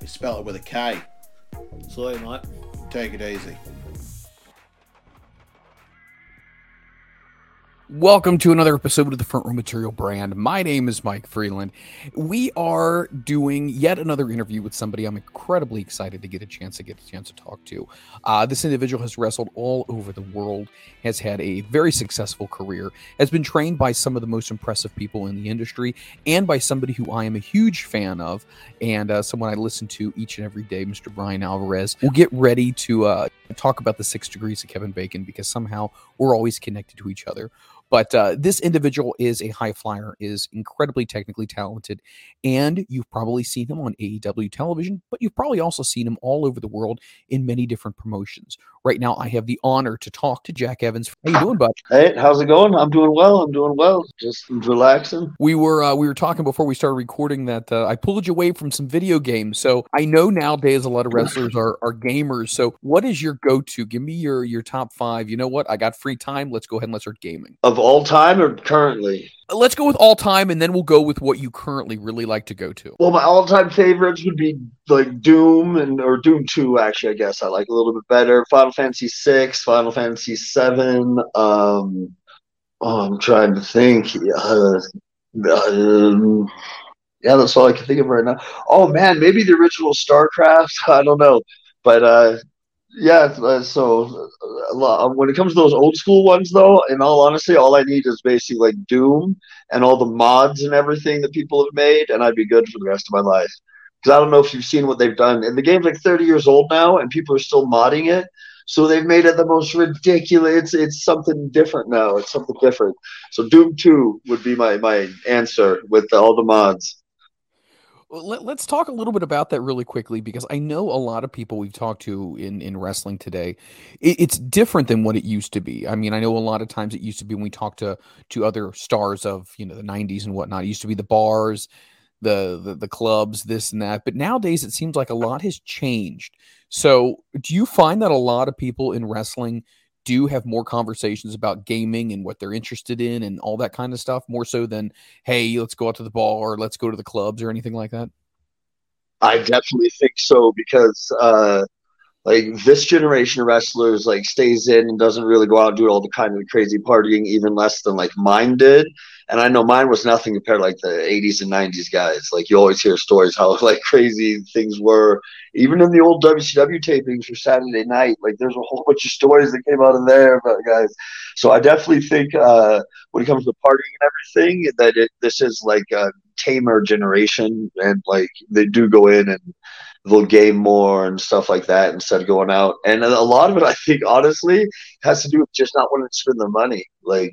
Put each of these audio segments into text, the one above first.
We spell it with a K. So, mate. Take it easy. Welcome to another episode of the Front Row Material brand. My name is Mike Freland. We are doing yet another interview with somebody I'm incredibly excited to get a chance to get a chance to talk to. Uh, this individual has wrestled all over the world, has had a very successful career, has been trained by some of the most impressive people in the industry, and by somebody who I am a huge fan of, and uh, someone I listen to each and every day, Mr. Brian Alvarez. We'll get ready to uh, talk about the six degrees of Kevin Bacon because somehow we're always connected to each other. But uh, this individual is a high flyer, is incredibly technically talented, and you've probably seen him on AEW television, but you've probably also seen him all over the world in many different promotions. Right now, I have the honor to talk to Jack Evans. How you doing, bud? Hey, how's it going? I'm doing well. I'm doing well. Just relaxing. We were uh, we were talking before we started recording that uh, I pulled you away from some video games. So I know nowadays a lot of wrestlers are, are gamers. So what is your go to? Give me your your top five. You know what? I got free time. Let's go ahead and let's start gaming. Of all time or currently? Let's go with all time, and then we'll go with what you currently really like to go to. Well, my all-time favorites would be like Doom and or Doom Two. Actually, I guess I like a little bit better. Final Fantasy Six, Final Fantasy Seven. Um, oh, I'm trying to think. Uh, um, yeah, that's all I can think of right now. Oh man, maybe the original StarCraft. I don't know, but uh, yeah. uh, So lot, when it comes to those old school ones, though, in all honesty, all I need is basically like Doom and all the mods and everything that people have made, and I'd be good for the rest of my life. Because I don't know if you've seen what they've done, and the game's like 30 years old now, and people are still modding it. So they've made it the most ridiculous. It's it's something different now. It's something different. So Doom 2 would be my my answer with all the mods. Let, let's talk a little bit about that really quickly because I know a lot of people we've talked to in, in wrestling today. It, it's different than what it used to be. I mean, I know a lot of times it used to be when we talked to to other stars of you know the '90s and whatnot. It used to be the bars, the, the the clubs, this and that. But nowadays, it seems like a lot has changed. So, do you find that a lot of people in wrestling do have more conversations about gaming and what they're interested in and all that kind of stuff more so than hey let's go out to the bar or let's go to the clubs or anything like that I definitely think so because uh, like this generation of wrestlers like stays in and doesn't really go out and do all the kind of crazy partying, even less than like mine did. And I know mine was nothing compared to like the 80s and 90s guys. Like you always hear stories how like crazy things were. Even in the old WCW tapings for Saturday night, like there's a whole bunch of stories that came out of there about guys. So I definitely think uh, when it comes to partying and everything, that it, this is like a tamer generation, and like they do go in and they'll game more and stuff like that instead of going out. And a lot of it, I think, honestly, has to do with just not wanting to spend their money. Like,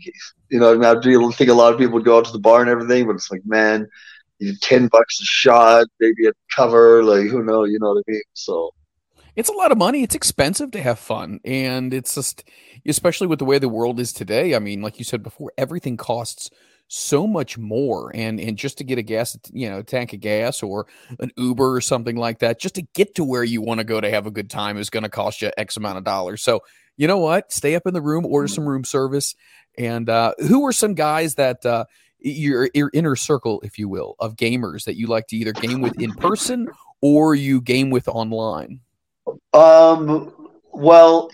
you know, I, mean, I do think a lot of people would go out to the bar and everything, but it's like, man, you ten bucks a shot, maybe a cover, like who knows, you know what I mean? So it's a lot of money. It's expensive to have fun, and it's just, especially with the way the world is today. I mean, like you said before, everything costs so much more and and just to get a gas you know a tank of gas or an uber or something like that just to get to where you want to go to have a good time is going to cost you x amount of dollars so you know what stay up in the room order some room service and uh who are some guys that uh your, your inner circle if you will of gamers that you like to either game with in person or you game with online um well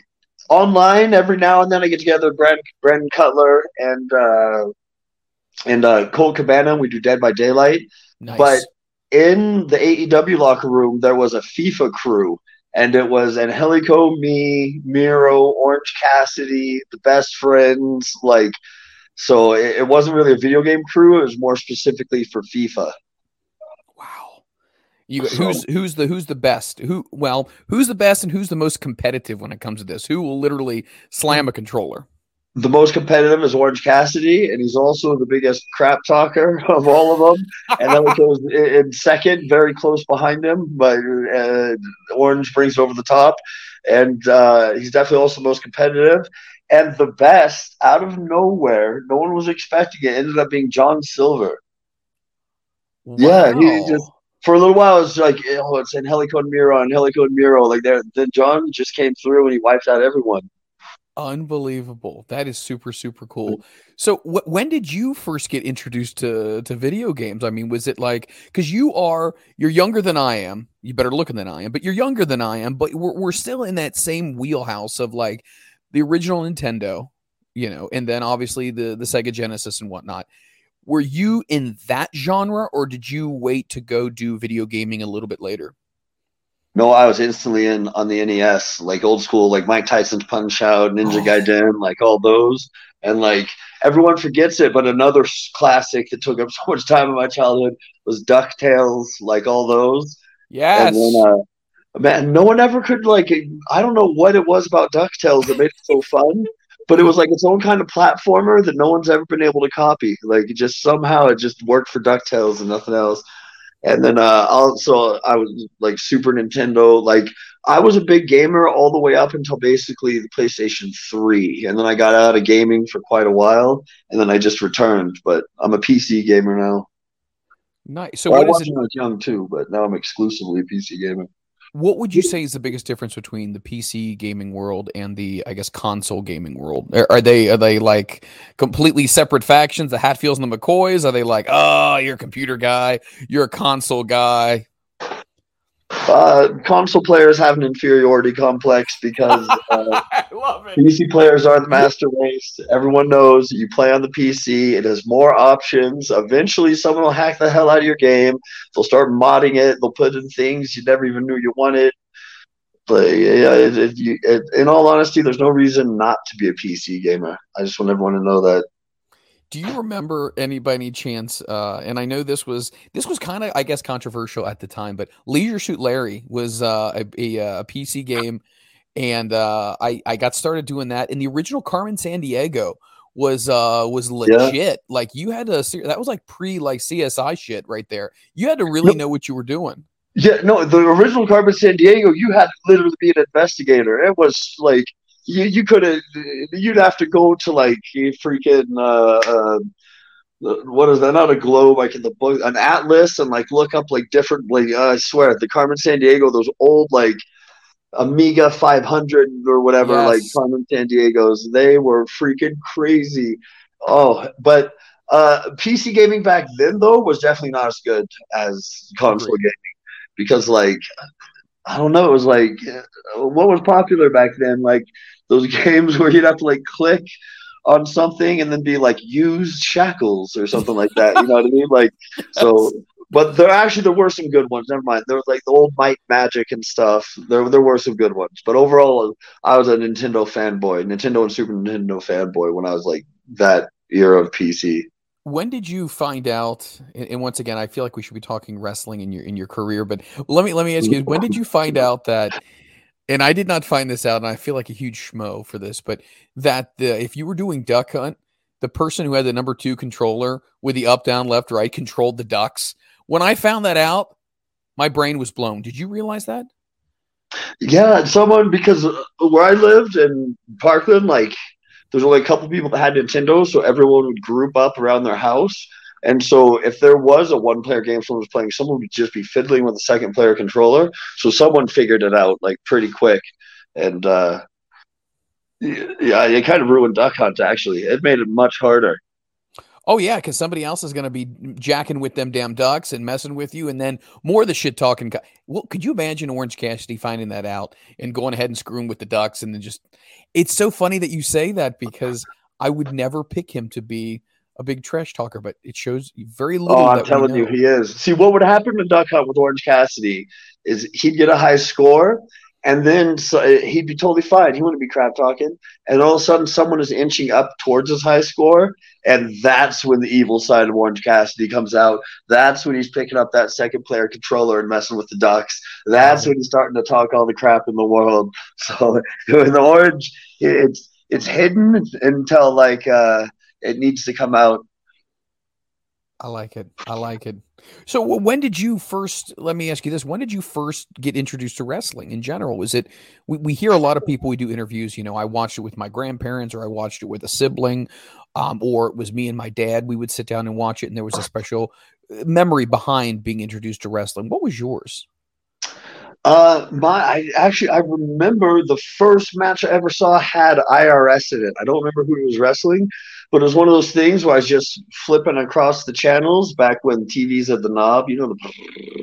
online every now and then i get together with brandon, brandon cutler and uh and uh, Colt Cabana. We do Dead by Daylight. nice. But in the AEW locker room, there was a FIFA crew, and it was Angelico, me, Miro, Orange Cassidy, the best friends. Like, so it, it wasn't really a video game crew. It was more specifically for FIFA. Wow. You So- who's who's the who's the best? Who well, who's the best and who's the most competitive when it comes to this? Who will literally slam hmm. a controller? The most competitive is Orange Cassidy, and he's also the biggest crap talker of all of them. And then it goes in in second, very close behind him, but uh, Orange brings over the top. And uh, he's definitely also the most competitive. And the best, out of nowhere, no one was expecting it, ended up being John Silver. Yeah, he just- For a little while, it was like, oh, it's Angelico and Miro, and Miro. Like, there, then John just came through and he wiped out everyone. Unbelievable. That is super super cool. So wh- when did you first get introduced to to video games? I mean, was it like cuz you are you're younger than I am. You better looking than I am, but you're younger than I am, but we're we're still in that same wheelhouse of like the original Nintendo, you know, and then obviously the the Sega Genesis and whatnot. Were you in that genre or did you wait to go do video gaming a little bit later? No, I was instantly in on the NES, like old school, like Mike Tyson's Punch Out, Ninja Oh. Gaiden, like all those. And like everyone forgets it, but another classic that took up so much time in my childhood was DuckTales, like all those. Yes. And then, uh, man, no one ever could like. I don't know what it was about Ducktales that made it so fun, but it was like its own kind of platformer that no one's ever been able to copy. Like it just somehow it just worked for Ducktales and nothing else. And then uh, also I was like Super Nintendo. Like I was a big gamer all the way up until basically the PlayStation Three, and then I got out of gaming for quite a while, and then I just returned. But I'm a PC gamer now. nice. So Well, I what is was it I was young too, but now I'm exclusively a PC gamer. What would you say is the biggest difference between the PC gaming world and the, I guess, console gaming world? Are, are they are they like completely separate factions? The Hatfields and the McCoys? Are they like, oh, you're a computer guy, you're a console guy? Uh, console players have an inferiority complex because uh, I love it. PC players are the master race. Everyone knows you play on the PC. It has more options. Eventually, someone will hack the hell out of your game. They'll start modding it. They'll put in things you never even knew you wanted. But yeah, it, it, you, it, in all honesty, there's no reason not to be a PC gamer. I just want everyone to know that. Do you remember any by any chance? Uh, and I know this was this was kind of I guess controversial at the time, but Leisure Suit Larry was uh, a, a, a PC game, and uh, I I got started doing that. And the original Carmen Sandiego was uh was legit. Like you had to that was like pre like CSI shit right there. You had to really Yep. know what you were doing. Yeah, no, the original Carmen Sandiego, you had to literally be an investigator. It was like you you could have you'd have to go to like a freaking uh, uh what is that? Not a globe, like in the book, an atlas, and like look up like different. Like uh, I swear, the Carmen Sandiego, those old like Amiga 500 or whatever, like Carmen Sandiego's, they were freaking crazy. Oh, but uh, PC gaming back then though was definitely not as good as console gaming because like I don't know, it was like what was popular back then, like those games where you'd have to like click on something and then be like used shackles or something like that. You know what I mean? Like so but there actually there were some good ones. Never mind. There was like the old Might Magic and stuff. There there were some good ones. But overall I was a Nintendo fanboy, Nintendo and Super Nintendo fanboy when I was like that era of PC. When did you find out? And once again, I feel like we should be talking wrestling in your in your career, but let me let me ask you: When did you find out that? And I did not find this out, and I feel like a huge schmo for this, but that the if you were doing duck hunt, the person who had the number two controller with the up, down, left, right controlled the ducks. When I found that out, my brain was blown. Did you realize that? Yeah, someone because uh, where I lived in Parkland, like there's only a couple people that had Nintendo, so everyone would group up around their house. And so if there was a one player game someone was playing, someone would just be fiddling with the second player controller. So someone figured it out like pretty quick. And uh, yeah, it kind of ruined Duck Hunt actually. It made it much harder. Oh yeah, because somebody else is going to be jacking with them damn ducks and messing with you, and then more of the shit talking. Well, could you imagine Orange Cassidy finding that out and going ahead and screwing with the ducks, and then just? It's so funny that you say that because I would never pick him to be a big trash talker, but it shows very little. Oh, I'm telling you, he is. See, what would happen to Duck Hunt with Orange Cassidy is he'd get a high score, and then so uh, he'd be totally fine. He wouldn't be crap talking. And all of a sudden, someone is inching up towards his high score. And that's when the evil side of Orange Cassidy comes out. That's when he's picking up that second player controller and messing with the Ducks. That's when he's starting to talk all the crap in the world. So in the Orange, it's it's hidden until like uh, it needs to come out. I like it. I like it. So when did you first? Let me ask you this: When did you first get introduced to wrestling in general? Was it? We, we hear a lot of people. We do interviews. You know, I watched it with my grandparents, or I watched it with a sibling, um, or it was me and my dad. We would sit down and watch it, and there was a special uh, memory behind being introduced to wrestling. What was yours? Uh, my I actually I remember the first match I ever saw had IRS in it. I don't remember who was wrestling, but it was one of those things where I was just flipping across the channels back when TVs had the knob. You know the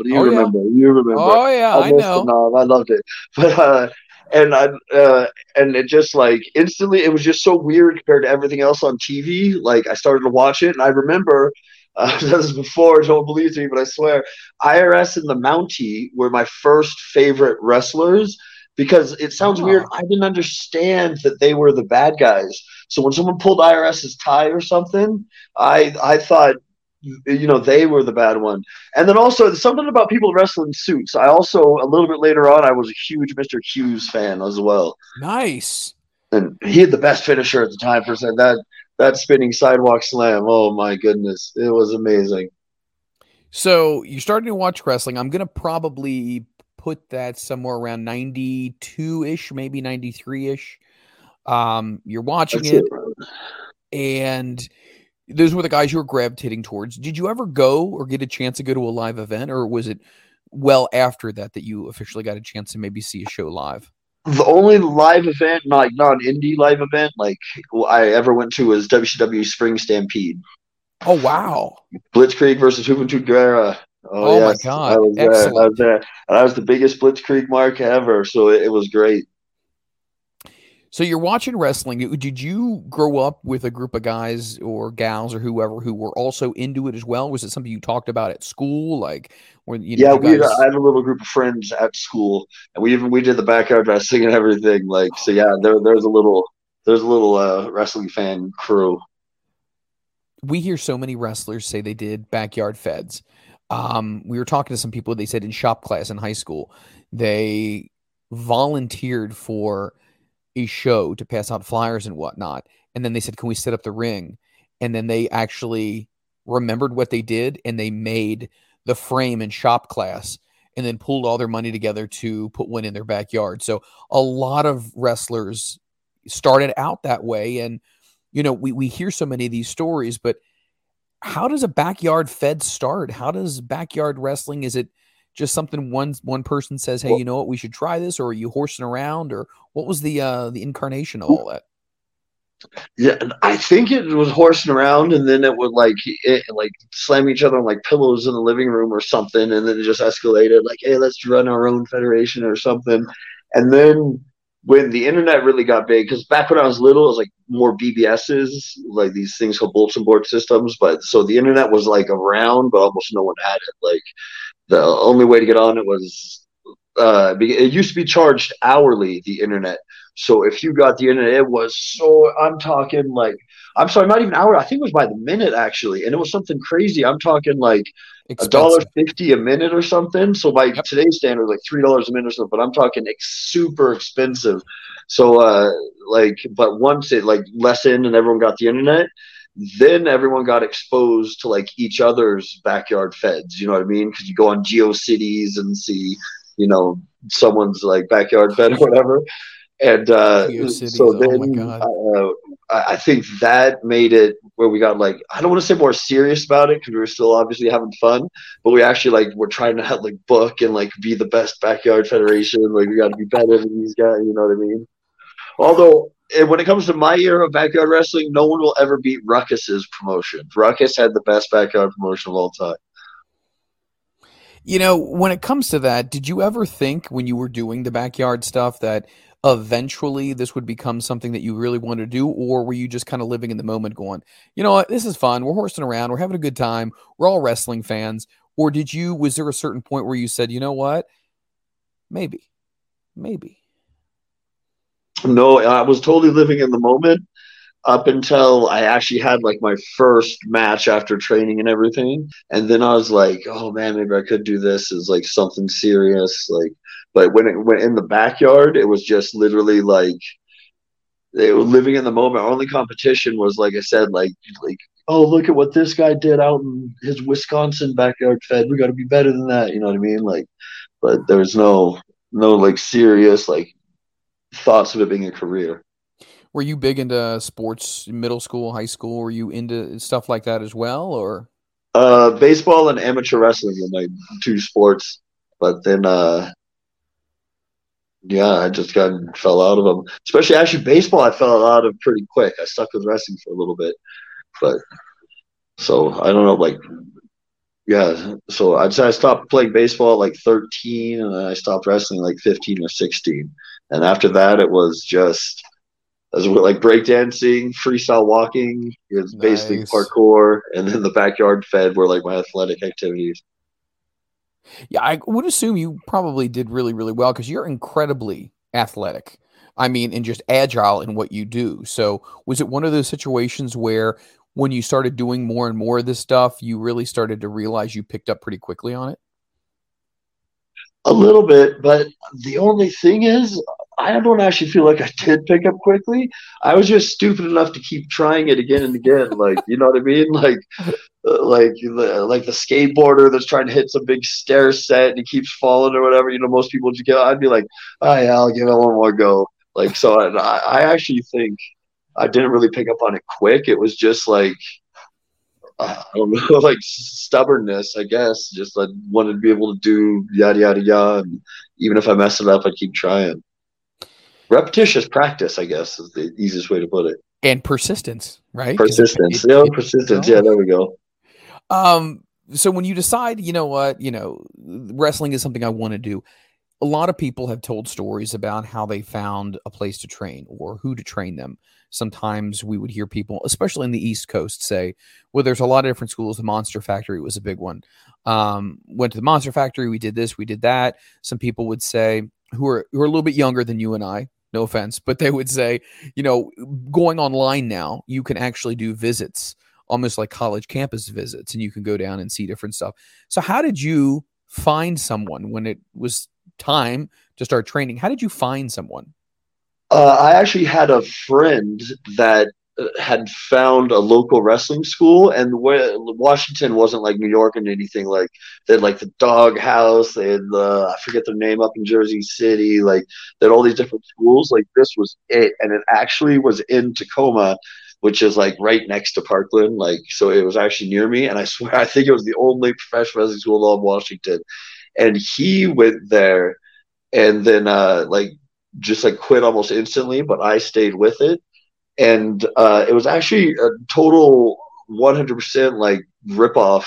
you oh, remember yeah. you remember. Oh yeah, I, I know. The knob. I loved it, but uh, and I uh, and it just like instantly it was just so weird compared to everything else on TV. Like I started to watch it, and I remember uh, this is before, don't believe me, but I swear, IRS and the Mountie were my first favorite wrestlers because it sounds oh. weird. I didn't understand that they were the bad guys. So when someone pulled IRS's tie or something, I I thought you know they were the bad one and then also something about people wrestling suits i also a little bit later on i was a huge mr hughes fan as well nice and he had the best finisher at the time for that that spinning sidewalk slam. Oh my goodness, it was amazing. So you're starting to watch wrestling. I'm gonna probably put that somewhere around 92 ish, maybe 93 ish. Um, you're watching it, it, and those were the guys you were gravitating towards. Did you ever go or get a chance to go to a live event, or was it well after that that you officially got a chance to maybe see a show live? the only live event, like not non indie live event, like I ever went to was WCW Spring Stampede. Oh wow! Blitzkrieg versus Juventud Guerrera. Oh, oh yes, my god! I was Excellent. there. I was there, and I was the biggest Blitzkrieg mark ever. So it, it was great. So you're watching wrestling. Did you grow up with a group of guys or gals or whoever who were also into it as well? Was it something you talked about at school? Like, when you yeah, you guys... we had, a little group of friends at school, and we even we did the backyard wrestling and everything. Like, so yeah, there there's a little there's a little uh, wrestling fan crew. We hear so many wrestlers say they did backyard feds. Um, we were talking to some people. They said in shop class in high school, they volunteered for a show to pass out flyers and whatnot. And then they said, Can we set up the ring? And then they actually remembered what they did and they made the frame in shop class and then pulled all their money together to put one in their backyard. So a lot of wrestlers started out that way. And, you know, we, we hear so many of these stories, but how does a backyard fed start? How does backyard wrestling? Is it just something one one person says, "Hey, you know what? We should try this," or are you horsing around, or what was the uh, the incarnation of all that? Yeah, I think it was horsing around, and then it would like it, like slam each other on like pillows in the living room or something, and then it just escalated. Like, hey, let's run our own federation or something, and then when the internet really got big, because back when I was little, it was like more BBSs, like these things called bulletin board systems. But so the internet was like around, but almost no one had it. Like the only way to get on it was uh, it used to be charged hourly, the internet. So if you got the internet, it was so I'm talking like I'm sorry, not even hour. I think it was by the minute actually, and it was something crazy. I'm talking like a dollar fifty a minute or something. So by yep. today's standard, like three dollars a minute or something. But I'm talking ex- super expensive. So uh, like, but once it like lessened and everyone got the internet, then everyone got exposed to like each other's backyard feds. You know what I mean? Because you go on GeoCities and see, you know, someone's like backyard fed or whatever. And uh, so oh then uh, I think that made it where we got like I don't want to say more serious about it because we were still obviously having fun, but we actually like we're trying to have, like book and like be the best backyard federation. Like we got to be better than these guys. You know what I mean? Although eh, when it comes to my era of backyard wrestling, no one will ever beat Ruckus's promotion. Ruckus had the best backyard promotion of all time. You know, when it comes to that, did you ever think when you were doing the backyard stuff that eventually this would become something that you really want to do? Or were you just kind of living in the moment going you know what? This is fun. We're horsing around. We're having a good time. We're all wrestling fans. Or did you was there a certain point where you said you know what? Maybe. Maybe no i was totally living in the moment up until I actually had like my first match after training and everything. And then I was like, oh man, maybe I could do this as like something serious. Like but when it went in the backyard, it was just literally like they were living in the moment. Our only competition was like I said, like like oh look at what this guy did out in his Wisconsin backyard fed. We got to be better than that. You know what I mean? Like, but there's no no like serious like thoughts of it being a career. Were you big into sports, middle school, high school? Were you into stuff like that as well, or? Uh, baseball and amateur wrestling were my two sports, but then uh, yeah, I just got fell out of them. Especially actually baseball, I fell out of pretty quick. I stuck with wrestling for a little bit, but so I don't know, like yeah. So I'd say I stopped playing baseball at like 13, and then I stopped wrestling like 15 or 16. And after that, it was just as well, like breakdancing, freestyle walking. It was nice. basically parkour, and then the backyard fed were like my athletic activities. Yeah, I would assume you probably did really, really well because you're incredibly athletic. I mean, and just agile in what you do. So, was it one of those situations where when you started doing more and more of this stuff, you really started to realize you picked up pretty quickly on it? A little bit, but the only thing is, I don't actually feel like I did pick up quickly. I was just stupid enough to keep trying it again and again. Like, you know what I mean? Like, uh, like like the skateboarder that's trying to hit some big stair set and he keeps falling or whatever. You know, most people just get. I'd be like, oh yeah, I'll give it one more go. Like, so I, I actually think I didn't really pick up on it quick. It was just like I don't know, like stubbornness, I guess. Just I wanted to be able to do yada yada yada, and even if I mess it up, I keep trying repetitious practice, I guess, is the easiest way to put it. And persistence, right? Persistence. It, it, yeah, it, persistence. Yeah, there we go. Um, so when you decide, you know what, you know, wrestling is something I want to do. A lot of people have told stories about how they found a place to train or who to train them. Sometimes we would hear people, especially in the East Coast, say, "Well, there's a lot of different schools. The Monster Factory was a big one. Um, went to the Monster Factory. We did this. We did that." Some people would say, who are who are a little bit younger than you and I, no offense, but they would say, you know, going online now, you can actually do visits, almost like college campus visits, and you can go down and see different stuff. So, how did you find someone when it was time to start training? How did you find someone? Uh, I actually had a friend that had found a local wrestling school, and where Washington wasn't like New York and anything. Like they had like the Dog House, they had the I forget their name up in Jersey City. Like they had all these different schools. Like this was it, and it actually was in Tacoma, which is like right next to Parkland. Like so, it was actually near me, and I swear I think it was the only professional wrestling school in all of Washington. And he went there, and then uh like just like quit almost instantly, but I stayed with it and uh, it was actually a total 100% like ripoff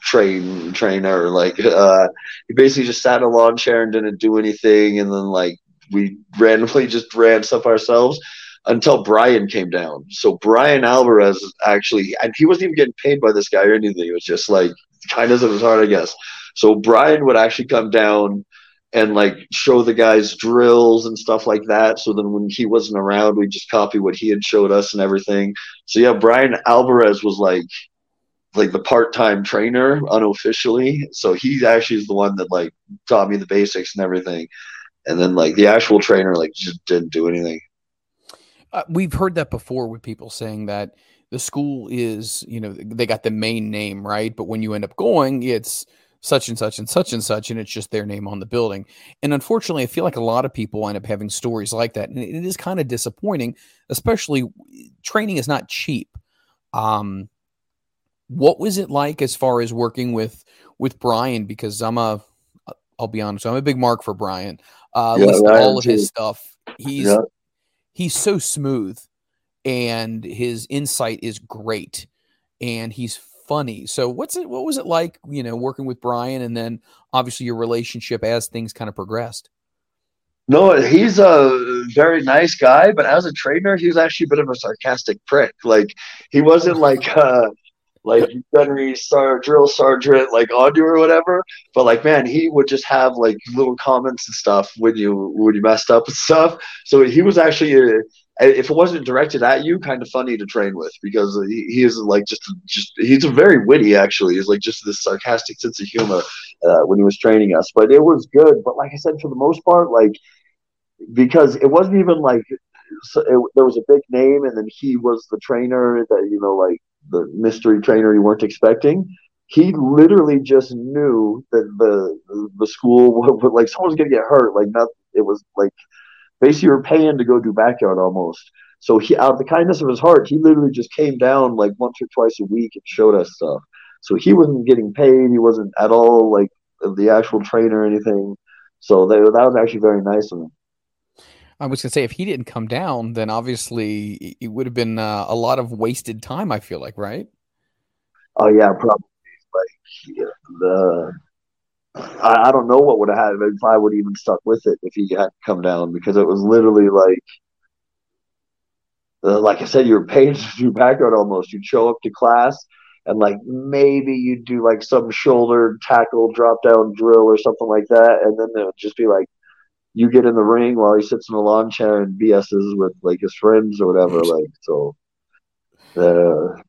train trainer like uh he basically just sat in a lawn chair and didn't do anything and then like we randomly just ran stuff ourselves until Brian came down. So Brian Alvarez actually, and he wasn't even getting paid by this guy or anything. It was just like kindness of his heart, I guess. So Brian would actually come down and like show the guys drills and stuff like that. So then when he wasn't around, we just copy what he had showed us and everything. So yeah, Brian Alvarez was like like the part-time trainer unofficially. So he actually is the one that like taught me the basics and everything. And then like the actual trainer like just didn't do anything. Uh, we've heard that before with people saying that the school is, you know, they got the main name, right? But when you end up going, it's such and such and such and such, and it's just their name on the building. And unfortunately, I feel like a lot of people end up having stories like that, and it is kind of disappointing. Especially, training is not cheap. Um, what was it like as far as working with with Brian? Because I'm a, I'll be honest, I'm a big mark for Brian. Uh, yeah, listen to all of his stuff. He's yeah. he's so smooth, and his insight is great, and he's funny. So what's it? What was it like? You know, working with Brian, and then obviously your relationship as things kind of progressed. No, he's a very nice guy, but as a trainer, he was actually a bit of a sarcastic prick. Like he wasn't like uh like gunnery star drill sergeant like on you or whatever. But like man, he would just have like little comments and stuff when you when you messed up and stuff. So he was actually a, if it wasn't directed at you, kind of funny to train with because he, he is like just just he's a very witty actually. He's like just this sarcastic sense of humor uh, when he was training us. But it was good. But like I said, for the most part, like because it wasn't even like so it, there was a big name and then he was the trainer that you know like the mystery trainer you weren't expecting he literally just knew that the the school like someone's gonna get hurt like not it was like basically were paying to go do backyard almost so he out of the kindness of his heart he literally just came down like once or twice a week and showed us stuff so he wasn't getting paid he wasn't at all like the actual trainer or anything so they, that was actually very nice of him I was gonna say if he didn't come down, then obviously it would have been uh, a lot of wasted time. I feel like, right? Oh yeah, probably. Like yeah, the I, I, don't know what would have happened if I would have even stuck with it if he hadn't come down because it was literally like, uh, like I said, you were paid to do backyard almost. You'd show up to class and like maybe you'd do like some shoulder tackle drop down drill or something like that, and then it would just be like you get in the ring while he sits in a lawn chair and BSs with like his friends or whatever. Like so, uh,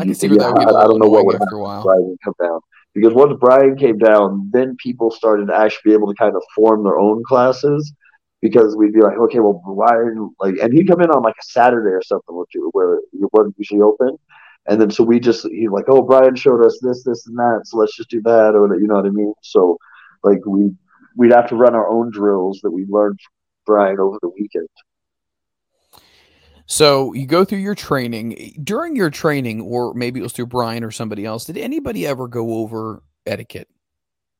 I can see yeah, I, I, don't know what would after a while. Brian come down because once Brian came down, then people started to actually be able to kind of form their own classes because we'd be like, okay, well, Brian, like, and he'd come in on like a Saturday or something, where it wasn't usually open. And then so we just he's like, oh, Brian showed us this, this, and that, so let's just do that, or you know what I mean. So like we we'd have to run our own drills that we learned from Brian over the weekend. So you go through your training. During your training, or maybe it was through Brian or somebody else, did anybody ever go over etiquette?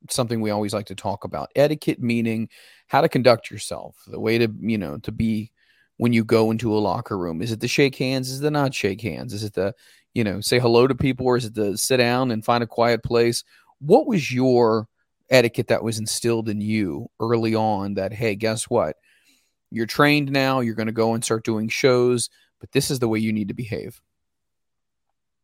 Something we always like to talk about. Etiquette meaning how to conduct yourself, the way to, you know, to be when you go into a locker room. Is it the shake hands? Is it the not shake hands? Is it the, you know, say hello to people, or is it the sit down and find a quiet place? What was your etiquette that was instilled in you early on that hey guess what you're trained now you're going to go and start doing shows but this is the way you need to behave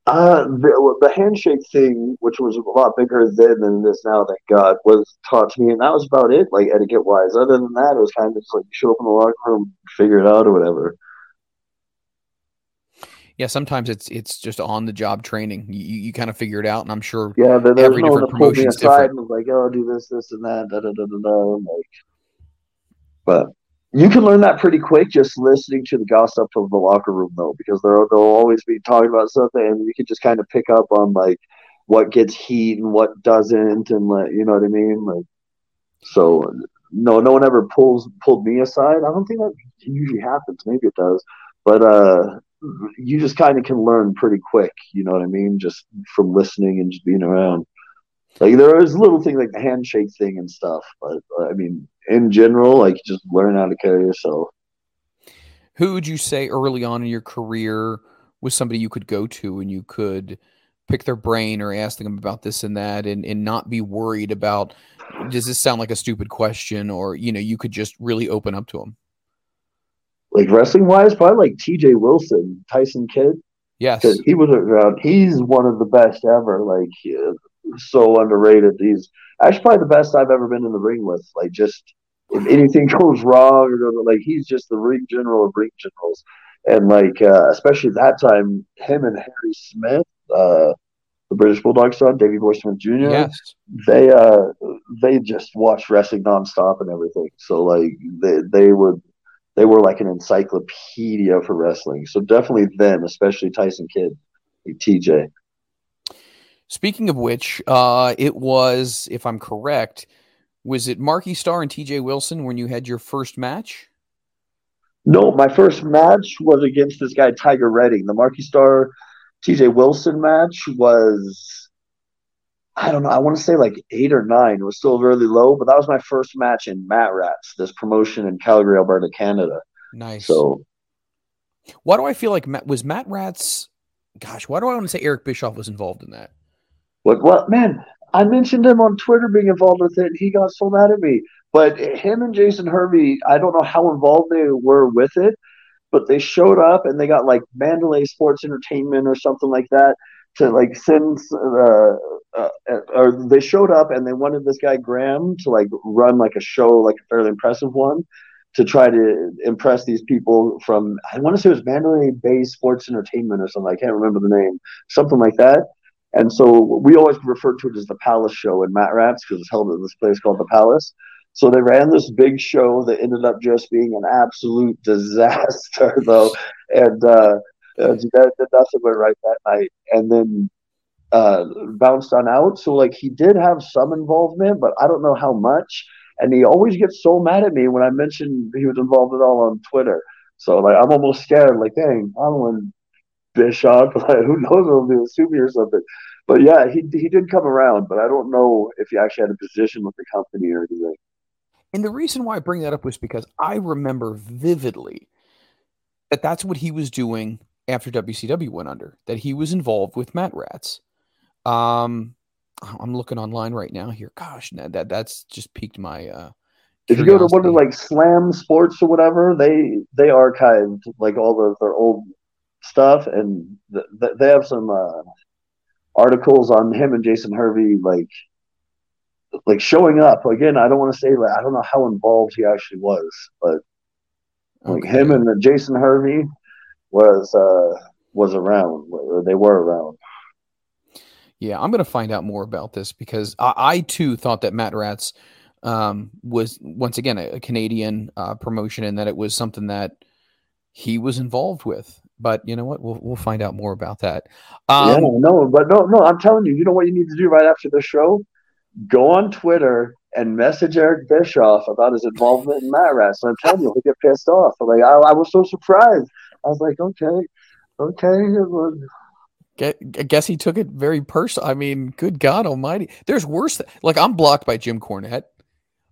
uh, the, the handshake thing, which was a lot bigger then than it is now, thank God, was taught to me, and that was about it, like etiquette wise. Other than that, it was kind of just like show up in the locker room, figure it out, or whatever yeah, sometimes it's it's just on the job training. You, you kind of figure it out, and I'm sure. Yeah, but there's every no one to pull me aside and like, oh, do this, this, and that, da da da da da. Like, but you can learn that pretty quick just listening to the gossip of the locker room, though, because they'll they'll always be talking about something, and you can just kind of pick up on like what gets heat and what doesn't, and like you know what I mean. Like, so no, no one ever pulls pulled me aside. I don't think that usually happens. Maybe it does, but uh you just kind of can learn pretty quick. You know what I mean? Just from listening and just being around. Like there is little things like the handshake thing and stuff, but I mean, in general, like just learn how to carry yourself. Who would you say early on in your career was somebody you could go to and you could pick their brain or ask them about this and that and, and not be worried about does this sound like a stupid question or you know you could just really open up to them Like wrestling wise, probably like T.J. Wilson, Tyson Kidd, yes because he was around. He's one of the best ever. Like uh, so underrated. He's actually probably the best I've ever been in the ring with. Like just if anything goes wrong, or like he's just the ring general of ring generals. And like uh, especially that time, him and Harry Smith, uh, the British Bulldog son, Davey Boy Smith Jr. yes they uh they just watched wrestling nonstop and everything. So like they they would they were like an encyclopedia for wrestling. So definitely them, especially Tyson Kidd, like TJ. Speaking of which uh it was if i'm correct was it marky star and tj wilson when you had your first match No, my first match was against this guy Tiger Redding. The Marky Star TJ Wilson match was I don't know, I want to say like eight or nine. It was still really low, but that was my first match in Mat Rats, this promotion in Calgary, Alberta, Canada. nice So why do i feel like matt was mat rats gosh why do i want to say eric bischoff was involved in that What? What? Man, I mentioned him on Twitter being involved with it. And he got so mad at me. But him and Jason Hervey, I don't know how involved they were with it, but they showed up and they got like Mandalay Sports Entertainment or something like that to like send. Uh, uh, or they showed up and they wanted this guy Graham to like run like a show, like a fairly impressive one. To try to impress these people from, I want to say it was Mandalay Bay Sports Entertainment or something. I can't remember the name, something like that. And so we always referred to it as the Palace Show in Mat Rats because it's held at this place called the Palace. So they ran this big show that ended up just being an absolute disaster, though, and uh, uh, that nothing went right that night. And then uh, bounced on out. So like he did have some involvement, but I don't know how much. And he always gets so mad at me when I mention he was involved at all on Twitter. So like I'm almost scared. Like dang, I'm Bischoff. Who knows? It'll be a me or something. But yeah, he he did come around, but I don't know if he actually had a position with the company or anything. And the reason why I bring that up was because I remember vividly that that's what he was doing after WCW went under, that he was involved with Mat Rats. Um, I'm looking online right now here. Gosh, that, that that's just piqued my. Uh, If you go to one of like Slam Sports or whatever, they they archived like all of their old stuff, and th- th- they have some uh, articles on him and Jason Hervey, like like showing up. Again, I don't want to say like I don't know how involved he actually was, but like Okay. him and uh, Jason Hervey was uh was around, or they were around. Yeah, I'm going to find out more about this because I, I too thought that Mat Rats um, was once again a, a Canadian uh, promotion and that it was something that he was involved with. But you know what? We'll we'll find out more about that. Um, yeah, no, but no, no. I'm telling you, you know what you need to do right after the show? Go on Twitter and message Eric Bischoff about his involvement in Mat Rats. And I'm telling you, he'll get pissed off. Like I, I was so surprised. I was like, okay, okay. I guess he took it very personal. I mean, good God Almighty, there's worse. Th- like I'm blocked by Jim Cornette.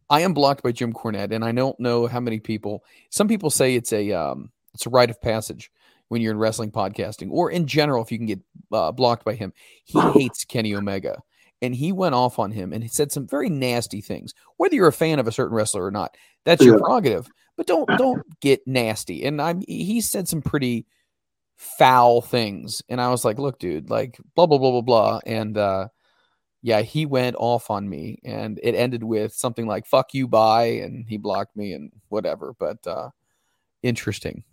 I am blocked by Jim Cornette, and I don't know how many people. Some people say it's a um, it's a rite of passage when you're in wrestling podcasting, or in general, if you can get uh, blocked by him. He hates Kenny Omega, and he went off on him and he said some very nasty things. Whether you're a fan of a certain wrestler or not, that's your prerogative. But don't don't get nasty. And I'm he said some pretty foul things and i was like look dude like blah blah blah blah blah and uh yeah he went off on me and it ended with something like fuck you bye and he blocked me and whatever but uh interesting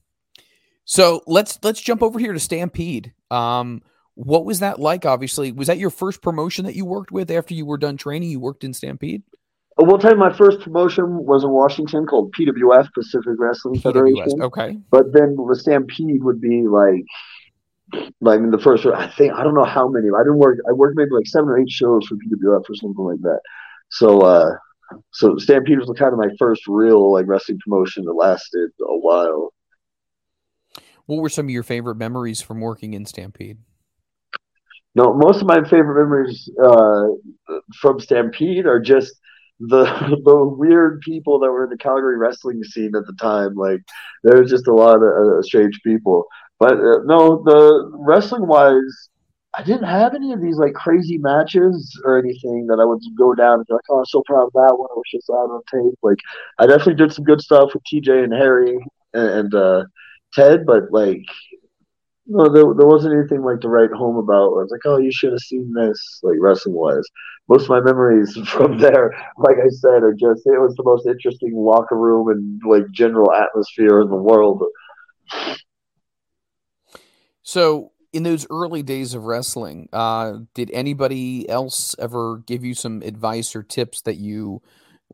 so let's let's jump over here to stampede um what was that like obviously was that your first promotion that you worked with after you were done training you worked in stampede I will tell you, my first promotion was in Washington called PWF, Pacific Wrestling Federation. Okay But then the Stampede would be like, like in the first, I think I don't know how many. I didn't work. I worked maybe like seven or eight shows for PWF or something like that. So, uh, so Stampede was kind of my first real like wrestling promotion that lasted a while. What were some of your favorite memories from working in stampede No, most of my favorite memories uh, from Stampede are just the the weird people that were in the Calgary wrestling scene at the time. Like there was just a lot of uh, strange people. But uh, no, the wrestling wise, I didn't have any of these like crazy matches or anything that I would go down and be like, oh, I'm so proud of that one. I was just out on tape. Like, I definitely did some good stuff with TJ and Harry and, and uh, Ted, but like, no, there, there wasn't anything like to write home about. I was like, oh, you should have seen this, like wrestling wise. Most of my memories from there, like I said, are just it was the most interesting locker room and like general atmosphere in the world. So, in those early days of wrestling, uh, did anybody else ever give you some advice or tips that you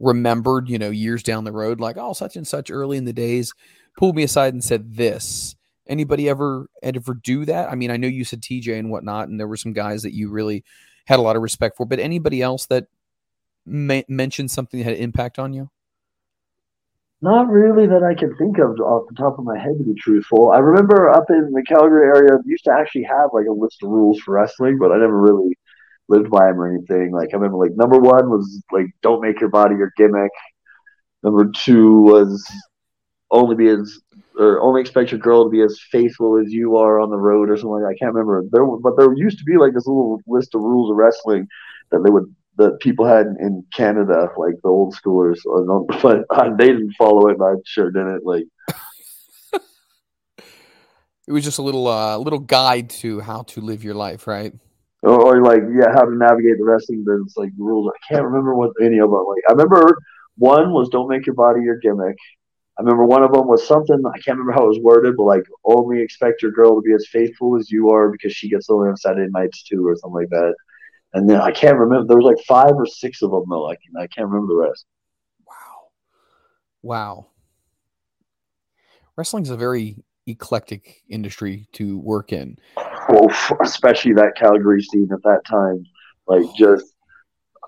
remembered, you know, years down the road, like, oh, such and such early in the days, pulled me aside and said this? Anybody ever ever do that? I mean, I know you said TJ and whatnot, and there were some guys that you really had a lot of respect for, but anybody else that ma- mentioned something that had impact on you? Not really that I can think of off the top of my head, to be truthful. I remember up in the Calgary area, used to actually have like a list of rules for wrestling, but I never really lived by them or anything. Like I remember, like number one was like don't make your body your gimmick. Number two was only be as or only expect your girl to be as faithful as you are on the road or something like that. I can't remember. There, but there used to be like this little list of rules of wrestling that they would that people had in Canada, like the old schoolers. But they didn't follow it, and I sure didn't. Like it was just a little uh, little guide to how to live your life, right? Or, or like yeah, how to navigate the wrestling business, like rules. I can't remember what any of them. Like I remember one was don't make your body your gimmick. I remember one of them was something I can't remember how it was worded, but like oh, only expect your girl to be as faithful as you are because she gets only on Saturday nights too, or something like that. And then I can't remember. There was like five or six of them though. Like I can't remember the rest. Wow, wow. Wrestling is a very eclectic industry to work in. Oh, well, especially that Calgary scene at that time, like just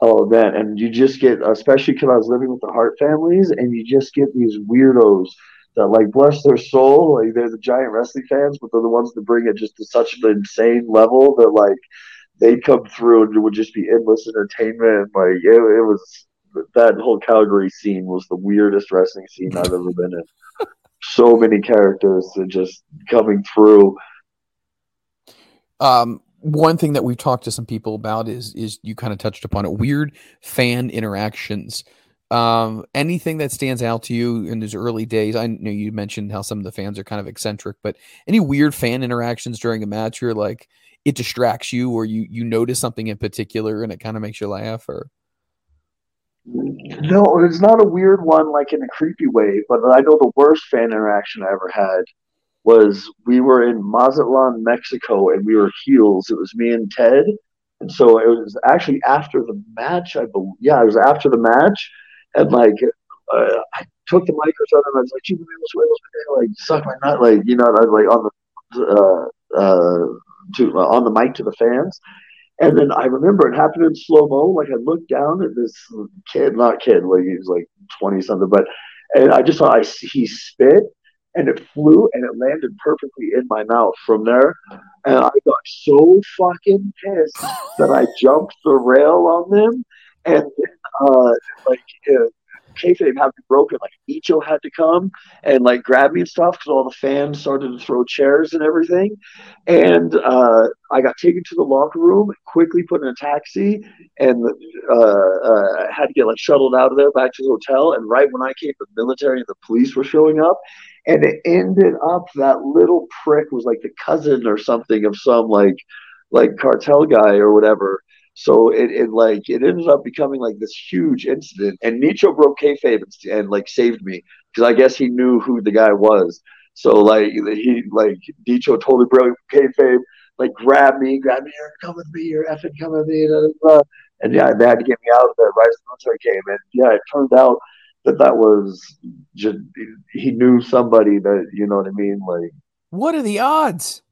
Oh man, and you just get, especially because I was living with the Hart families, and you just get these weirdos that, like, bless their soul, like they're the giant wrestling fans, but they're the ones that bring it just to such an insane level that, like, they come through and it would just be endless entertainment. Like, it, it was that whole Calgary scene was the weirdest wrestling scene I've ever been in. So many characters and just coming through. Um, one thing that we've talked to some people about is is you kind of touched upon it weird fan interactions. Um anything that stands out to you in those early days? I know you mentioned how some of the fans are kind of eccentric but any weird fan interactions during a match you're like it distracts you or you you notice something in particular and it kind of makes you laugh or? No it's not a weird one like in a creepy way but i know the worst fan interaction i ever had was we were in Mazatlan, Mexico, and we were heels. It was me and Ted, and so it was actually after the match. I believe, yeah, it was after the match, and like uh, I took the mic or something. I was like, "You like suck my nut," like you know, I was like on the uh, uh, to uh, on the mic to the fans. And then I remember it happened in slow mo. Like I looked down at this kid, not kid, like he was like twenty something, but and I just saw I he spit and it flew and it landed perfectly in my mouth from there. And I got so fucking pissed that I jumped the rail on them. And uh, like, uh, kayfabe had been broken. Like Nicho had to come and like grab me and stuff because all the fans started to throw chairs and everything. And uh, I got taken to the locker room, quickly put in a taxi, and uh, uh, had to get like shuttled out of there back to the hotel. And right when I came, the military and the police were showing up, and it ended up that little prick was like the cousin or something of some like like cartel guy or whatever. So it, it like it ended up becoming like this huge incident, and Nicho broke kayfabe and, and like saved me because I guess he knew who the guy was. So like he like Nicho totally broke kayfabe, like grabbed me, grabbed me, here, come with me, you're effing come with me, blah, blah, blah. and yeah, they had to get me out of there right as the military came, and yeah, it turned out that that was just he knew somebody that you know what I mean. Like, what are the odds?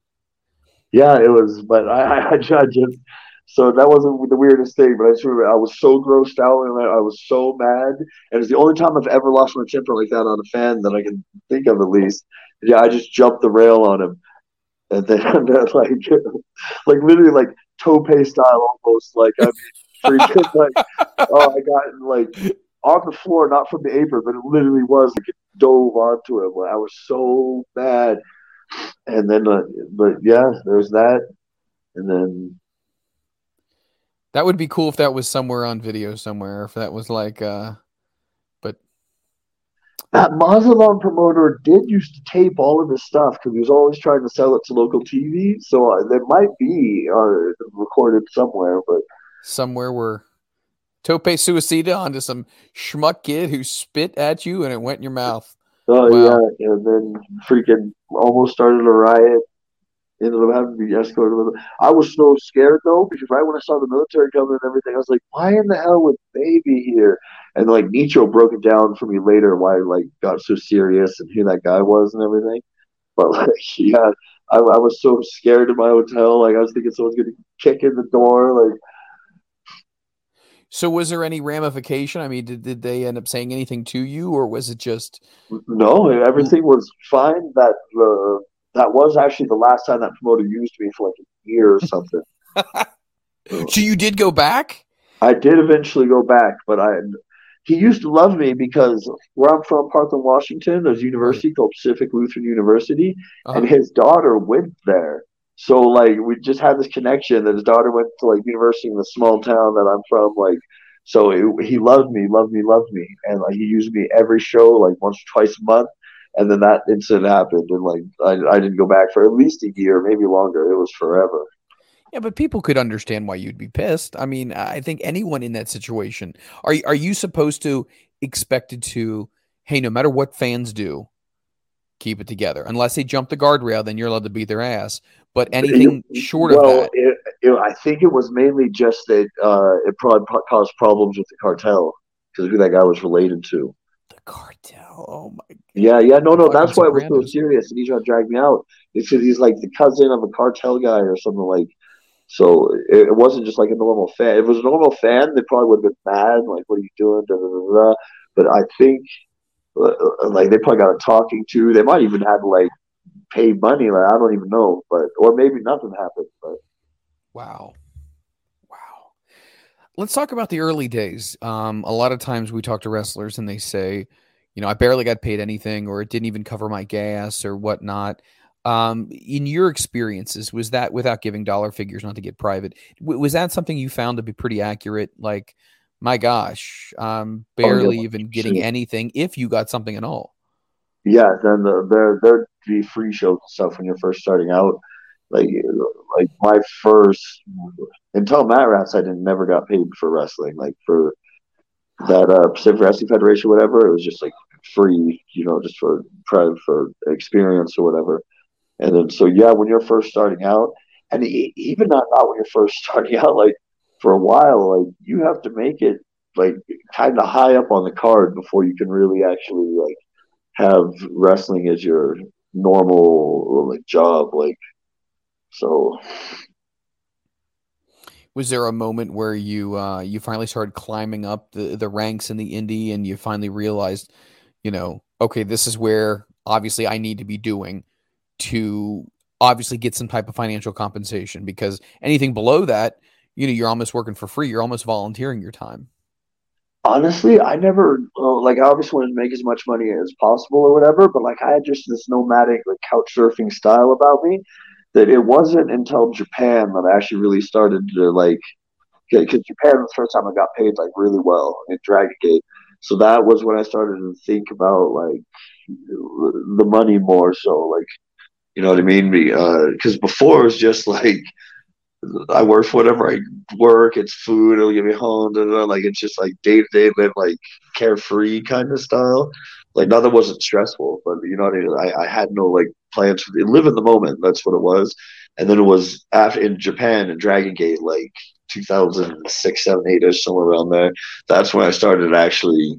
Yeah, it was, but I, I, just so that wasn't the weirdest thing. But I just remember I was so grossed out and I, I was so mad, and it's the only time I've ever lost my temper like that on a fan that I can think of at least. Yeah, I just jumped the rail on him, and then like like literally like tope style almost like I mean freaking like oh I got like on the floor, not from the apron, but it literally was like it dove onto him. I was so mad. And then, uh, but yeah, there's that. and then That would be cool if that was somewhere on video somewhere. If that was like, uh, but that Mazatlan promoter did used to tape all of his stuff because he was always trying to sell it to local TV. So uh, there might be uh, recorded somewhere, but somewhere where tope suicida onto some schmuck kid who spit at you and it went in your mouth. oh Wow. yeah, and then freaking almost started a riot. Ended up having to be escorted. I was so scared though because right when I saw the military coming and everything, I was like, "Why in the hell would they be here?" And like Nicho broke it down for me later why it, like got so serious and who that guy was and everything. But like, yeah, I, I was so scared in my hotel. Like I was thinking someone's gonna kick in the door. Like So was there any ramification? I mean, did, did they end up saying anything to you or was it just no, everything was fine. That uh, that was actually the last time that promoter used me for like a year or something. So you did go back? I did eventually go back, but I he used to love me because where I'm from, Parkland, Washington, there's a university called Pacific Lutheran University, Uh-huh. and his daughter went there. So like we just had this connection that his daughter went to like university in the small town that I'm from. Like so it, he loved me, loved me, loved me, and like he used me every show like once or twice a month. And then that incident happened, and like I, I didn't go back for at least a year, maybe longer. It was forever. Yeah, but people could understand why you'd be pissed. I mean, I think anyone in that situation are are you supposed to expected to, hey, no matter what fans do, keep it together. Unless they jump the guardrail, then you're allowed to beat their ass. But anything short of well, that, It, it, I think it was mainly just that uh, it probably pro- caused problems with the cartel because who that guy was related to. the cartel. Oh my God. Yeah, yeah, no, no, that's why it was so serious, and he's trying to drag me out. It's because he's like the cousin of a cartel guy or something like. So it, it wasn't just like a normal fan. If it was a normal fan, they probably would have been mad, like, "What are you doing?" Da, da, da, da. But I think, like, they probably got a talking to. They might even have like pay money. Like, I don't even know, but or maybe nothing happened. But Wow. Wow. Let's talk about the early days. Um, a lot of times we talk to wrestlers and they say, you know, I barely got paid anything or it didn't even cover my gas or whatnot. Um, in your experiences, was that without giving dollar figures, not to get private, was that something you found to be pretty accurate? Like, my gosh, um, Oh, yeah, barely even getting anything if you got something at all. yeah, then the, there there'd be free shows and stuff when you're first starting out. Like like my first until Mat Rats, I didn't never got paid for wrestling. Like for that uh, Pacific Wrestling Federation, whatever, it was just like free, you know, just for for for experience or whatever. And then so yeah, when you're first starting out, and even not not when you're first starting out, like for a while, like you have to make it like kind of high up on the card before you can really actually like have wrestling as your normal like job like so. Was there a moment where you uh, you finally started climbing up the, the ranks in the indie and you finally realized, you know, okay, this is where obviously I need to be doing to obviously get some type of financial compensation? Because anything below that, you know, you're almost working for free. You're almost volunteering your time. honestly i never uh, like i obviously wanted to make as much money as possible or whatever but like i had just this nomadic like couch surfing style about me that it wasn't until japan that i actually really started to like because japan was the first time i got paid like really well in dragon gate so that was when i started to think about like the money more so like you know what i mean because before it was just like I work for whatever I work. It's food. It'll get me home. Da, da. Like it's just like day to day, live like carefree kind of style. Like nothing wasn't stressful, but you know what I mean. I, I had no like plans for live in the moment. That's what it was. And then it was after in Japan and Dragon Gate, like 2006, 7, 8 ish, somewhere around there. That's when I started actually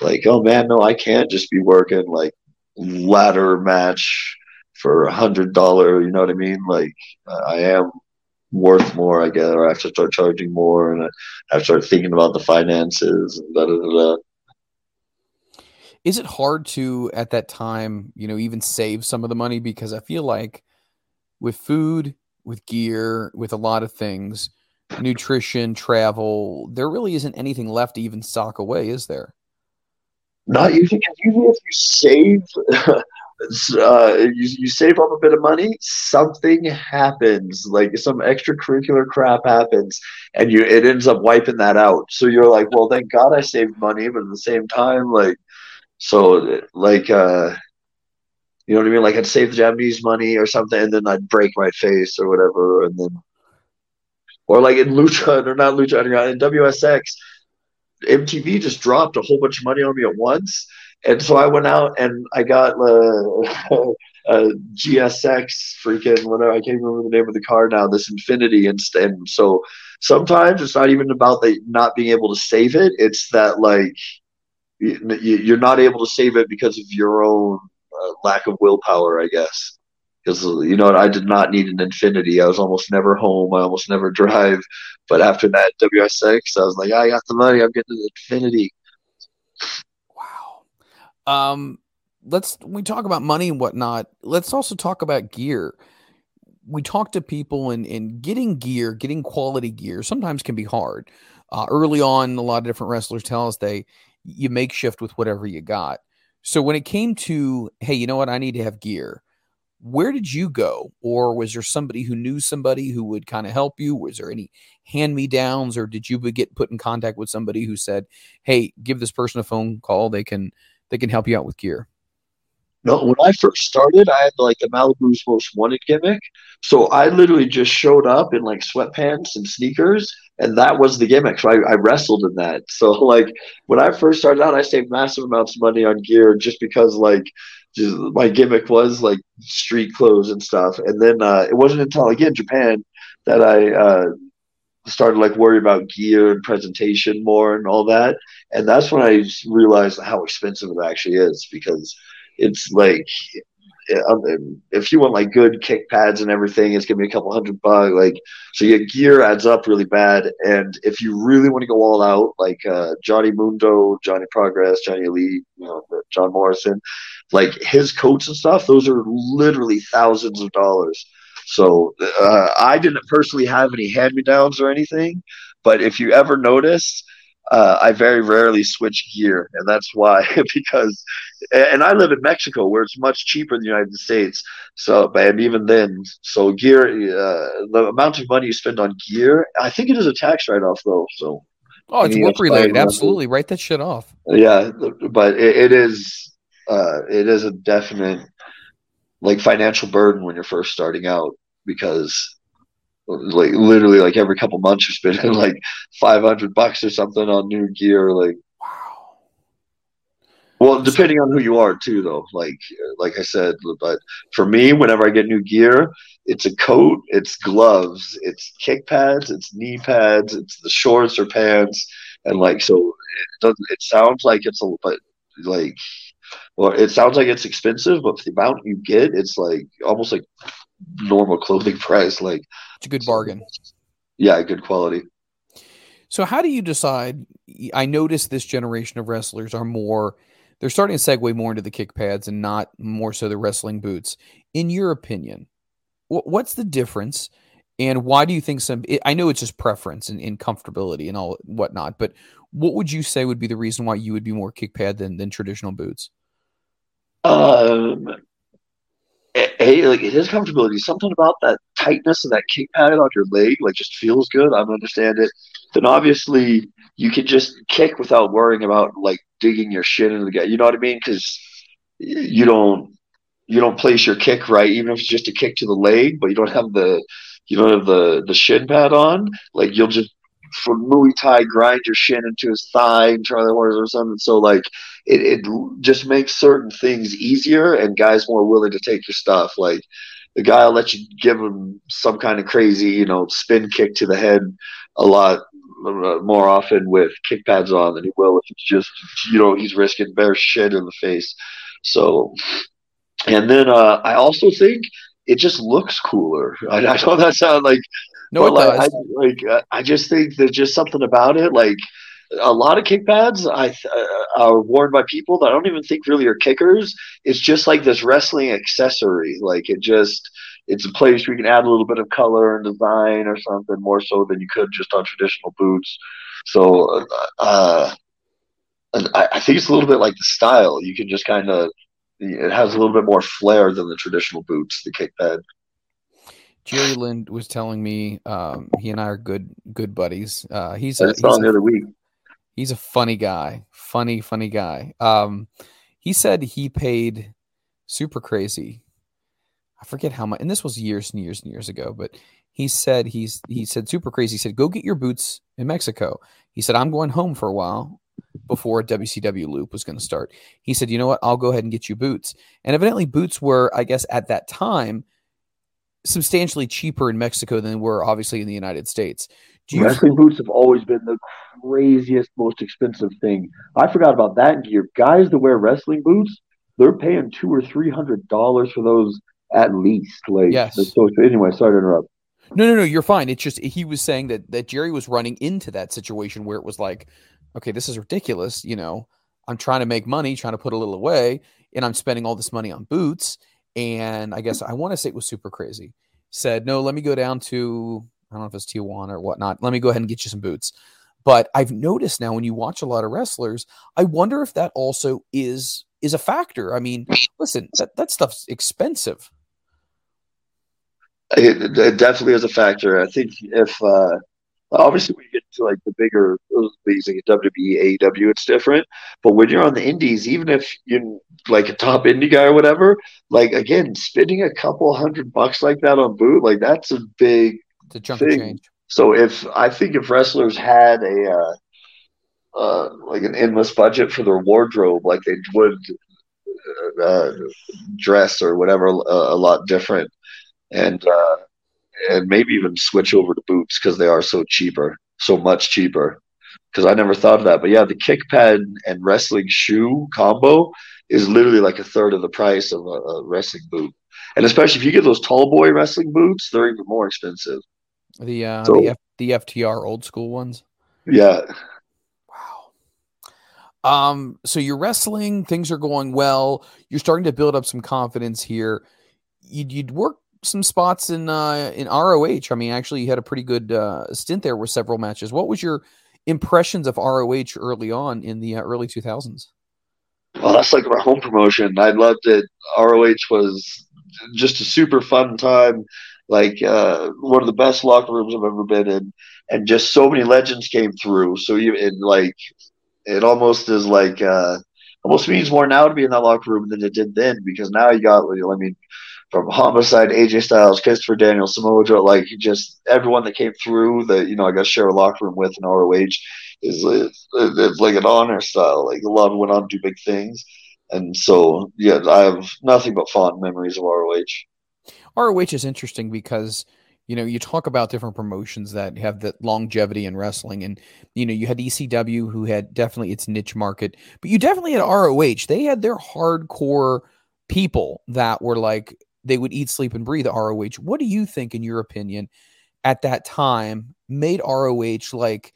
like, oh man, no, I can't just be working like ladder match for a hundred dollar. You know what I mean? Like I am worth more, I guess, or I have to start charging more, and I have to start thinking about the finances da da da. da. Is it hard to at that time, you know, even save some of the money? Because I feel like with food, with gear, with a lot of things, nutrition, travel, there really isn't anything left to even sock away, is there? Not usually, because usually if you save, uh, you, you save up a bit of money, something happens, like some extracurricular crap happens, and you it ends up wiping that out. So you're like, well, thank God I saved money, but at the same time, like, so like, uh, you know what I mean? Like I'd save the Japanese money or something, and then I'd break my face or whatever, and then, or like in Lucha or not Lucha in WSX, MTV just dropped a whole bunch of money on me at once and so I went out and I got uh, a GSX freaking whatever I can't remember the name of the car now. This Infiniti and, and so sometimes it's not even about the not being able to save it. It's that like you, are not able to save it because of your own uh, lack of willpower, I guess. Because you know I did not need an Infiniti. I was almost never home. I almost never drive. But after that WSX, I was like, I got the money. I'm getting an Infiniti. Um, let's we talk about money and whatnot. Let's also talk about gear. We talk to people and and getting gear, getting quality gear, sometimes can be hard. Uh, early on, a lot of different wrestlers tell us they you make shift with whatever you got. So when it came to, hey, you know what, I need to have gear. Where did you go, or was there somebody who knew somebody who would kind of help you? Was there any hand me downs, or did you get put in contact with somebody who said, "Hey, give this person a phone call. They can that can help you out with gear? No, when I first started, I had like the Malibu's most wanted gimmick. So I literally just showed up in like sweatpants and sneakers, and that was the gimmick. So I, I wrestled in that. So like when I first started out, I saved massive amounts of money on gear just because like just, my gimmick was like street clothes and stuff. And then uh, it wasn't until again Japan that I uh, started like worry about gear and presentation more and all that and that's when i realized how expensive it actually is because it's like um, if you want like good kick pads and everything it's gonna be a couple hundred bucks like so your gear adds up really bad. And if you really want to go all out like uh, johnny mundo johnny progress johnny Lee, you know john morrison like his coats and stuff those are literally thousands of dollars. So uh, I didn't personally have any hand me downs or anything, but if you ever notice, uh, I very rarely switch gear, and that's why because, and I live in Mexico where it's much cheaper than the United States. So, and even then, so gear, uh, the amount of money you spend on gear, I think it is a tax write off though. So, oh, it's work related. Absolutely, write that shit off. Yeah, but it, it is, uh, it is a definite like financial burden when you're first starting out because like literally like every couple months you're spending like 500 bucks or something on new gear like wow. Well depending on who you are too though. Like like i said but for me whenever i get new gear it's a coat it's gloves it's kick pads it's knee pads it's the shorts or pants and like so it doesn't it sounds like it's a but like well, it sounds like it's expensive, but for the amount you get, it's like almost like normal clothing price. Like it's a good bargain. Yeah, good quality. So, how do you decide? I notice this generation of wrestlers are more. They're starting to segue more into the kick pads and not more so the wrestling boots. In your opinion, what's the difference? And why do you think some? I know it's just preference and, and comfortability and all whatnot, but what would you say would be the reason why you would be more kick pad than than traditional boots? Um, Eh, hey, like it is comfortability. Something about that tightness of that kick pad on your leg, like just feels good. I don't understand it. Then obviously you can just kick without worrying about like digging your shin into the guy. You know what I mean? Because you don't you don't place your kick right, even if it's just a kick to the leg, but you don't have the you don't have the the shin pad on. Like you'll just from Muay Thai grind your shin into his thigh and try the horse or something. So like it, it just makes certain things easier and guys more willing to take your stuff. Like the guy will let you give him some kind of crazy, you know, spin kick to the head a lot uh, more often with kick pads on than he will if it's just, you know, he's risking bare shit in the face. So, and then uh, I also think it just looks cooler. I, I know that sounds like no, it like, does. I, like uh, I just think there's just something about it. Like a lot of kick pads I uh, are worn by people that I don't even think really are kickers. It's just like this wrestling accessory. Like it just it's a place where you can add a little bit of color and design or something more so than you could just on traditional boots. So uh, I, I think it's a little bit like the style. You can just kind of it has a little bit more flair than the traditional boots, the kick pad. Jerry Lynn was telling me um, he and I are good good buddies. Uh, he's I a, saw he's him the other week. He's a funny guy, funny funny guy. Um, he said he paid Super Crazy. I forget how much, and this was years and years and years ago. But he said he's he said Super Crazy. He said go get your boots in Mexico. He said I'm going home for a while before WCW loop was going to start. He said you know what I'll go ahead and get you boots. And evidently boots were I guess at that time substantially cheaper in Mexico than were obviously in the United States. Wrestling boots have always been the craziest, most expensive thing. I forgot about that gear. Guys that wear wrestling boots, they're paying two or three hundred dollars for those at least. Like, Yes. so anyway, sorry to interrupt. No, no, no, you're fine. It's just he was saying that that Jerry was running into that situation where it was like, okay, this is ridiculous. You know, I'm trying to make money, trying to put a little away, and I'm spending all this money on boots. And I guess I want to say it was Super Crazy. Said, no, let me go down to I don't know if it's Tijuana or whatnot. Let me go ahead and get you some boots. But I've noticed now when you watch a lot of wrestlers, I wonder if that also is is a factor. I mean, listen, that, that stuff's expensive. It, it definitely is a factor. I think if uh, obviously when you get to like the bigger leagues like WWE, AEW, it's different. But when you're on the indies, even if you're like a top indie guy or whatever, like again, spending a couple hundred bucks like that on boot, like that's a big A chunk of Thing. change. So if I think if wrestlers had a uh, uh, like an endless budget for their wardrobe, like they would uh, dress or whatever uh, a lot different, and uh, and maybe even switch over to boots because they are so cheaper, so much cheaper. Because I never thought of that, but yeah, the kick pad and wrestling shoe combo is literally like a third of the price of a, a wrestling boot, and especially if you get those tall boy wrestling boots, they're even more expensive. The uh, So- the F- the FTR old school ones. Yeah, Wow. Um, so you're wrestling, things are going well. You're starting to build up some confidence here. You'd, you'd work some spots in uh in ROH. I mean, actually, you had a pretty good uh, stint there with several matches. What was your impressions of ROH early on in the uh, early 2000s? Well, that's like our home promotion. I loved it. ROH was just a super fun time. Like uh, one of the best locker rooms I've ever been in, and just so many legends came through. So you and like it almost is like uh, almost means more now to be in that locker room than it did then because now you got. I mean, from Homicide, AJ Styles, Christopher Daniels, Samoa Joe, like just everyone that came through that you know I got to share a locker room with in ROH is it's, it's like an honor style. Like a lot went on to do big things, and so yeah, I have nothing but fond memories of ROH. ROH is interesting because you know you talk about different promotions that have that longevity in wrestling, and you know you had ECW who had definitely its niche market, but you definitely had ROH. They had their hardcore people that were like they would eat, sleep, and breathe ROH. What do you think, in your opinion, at that time made ROH like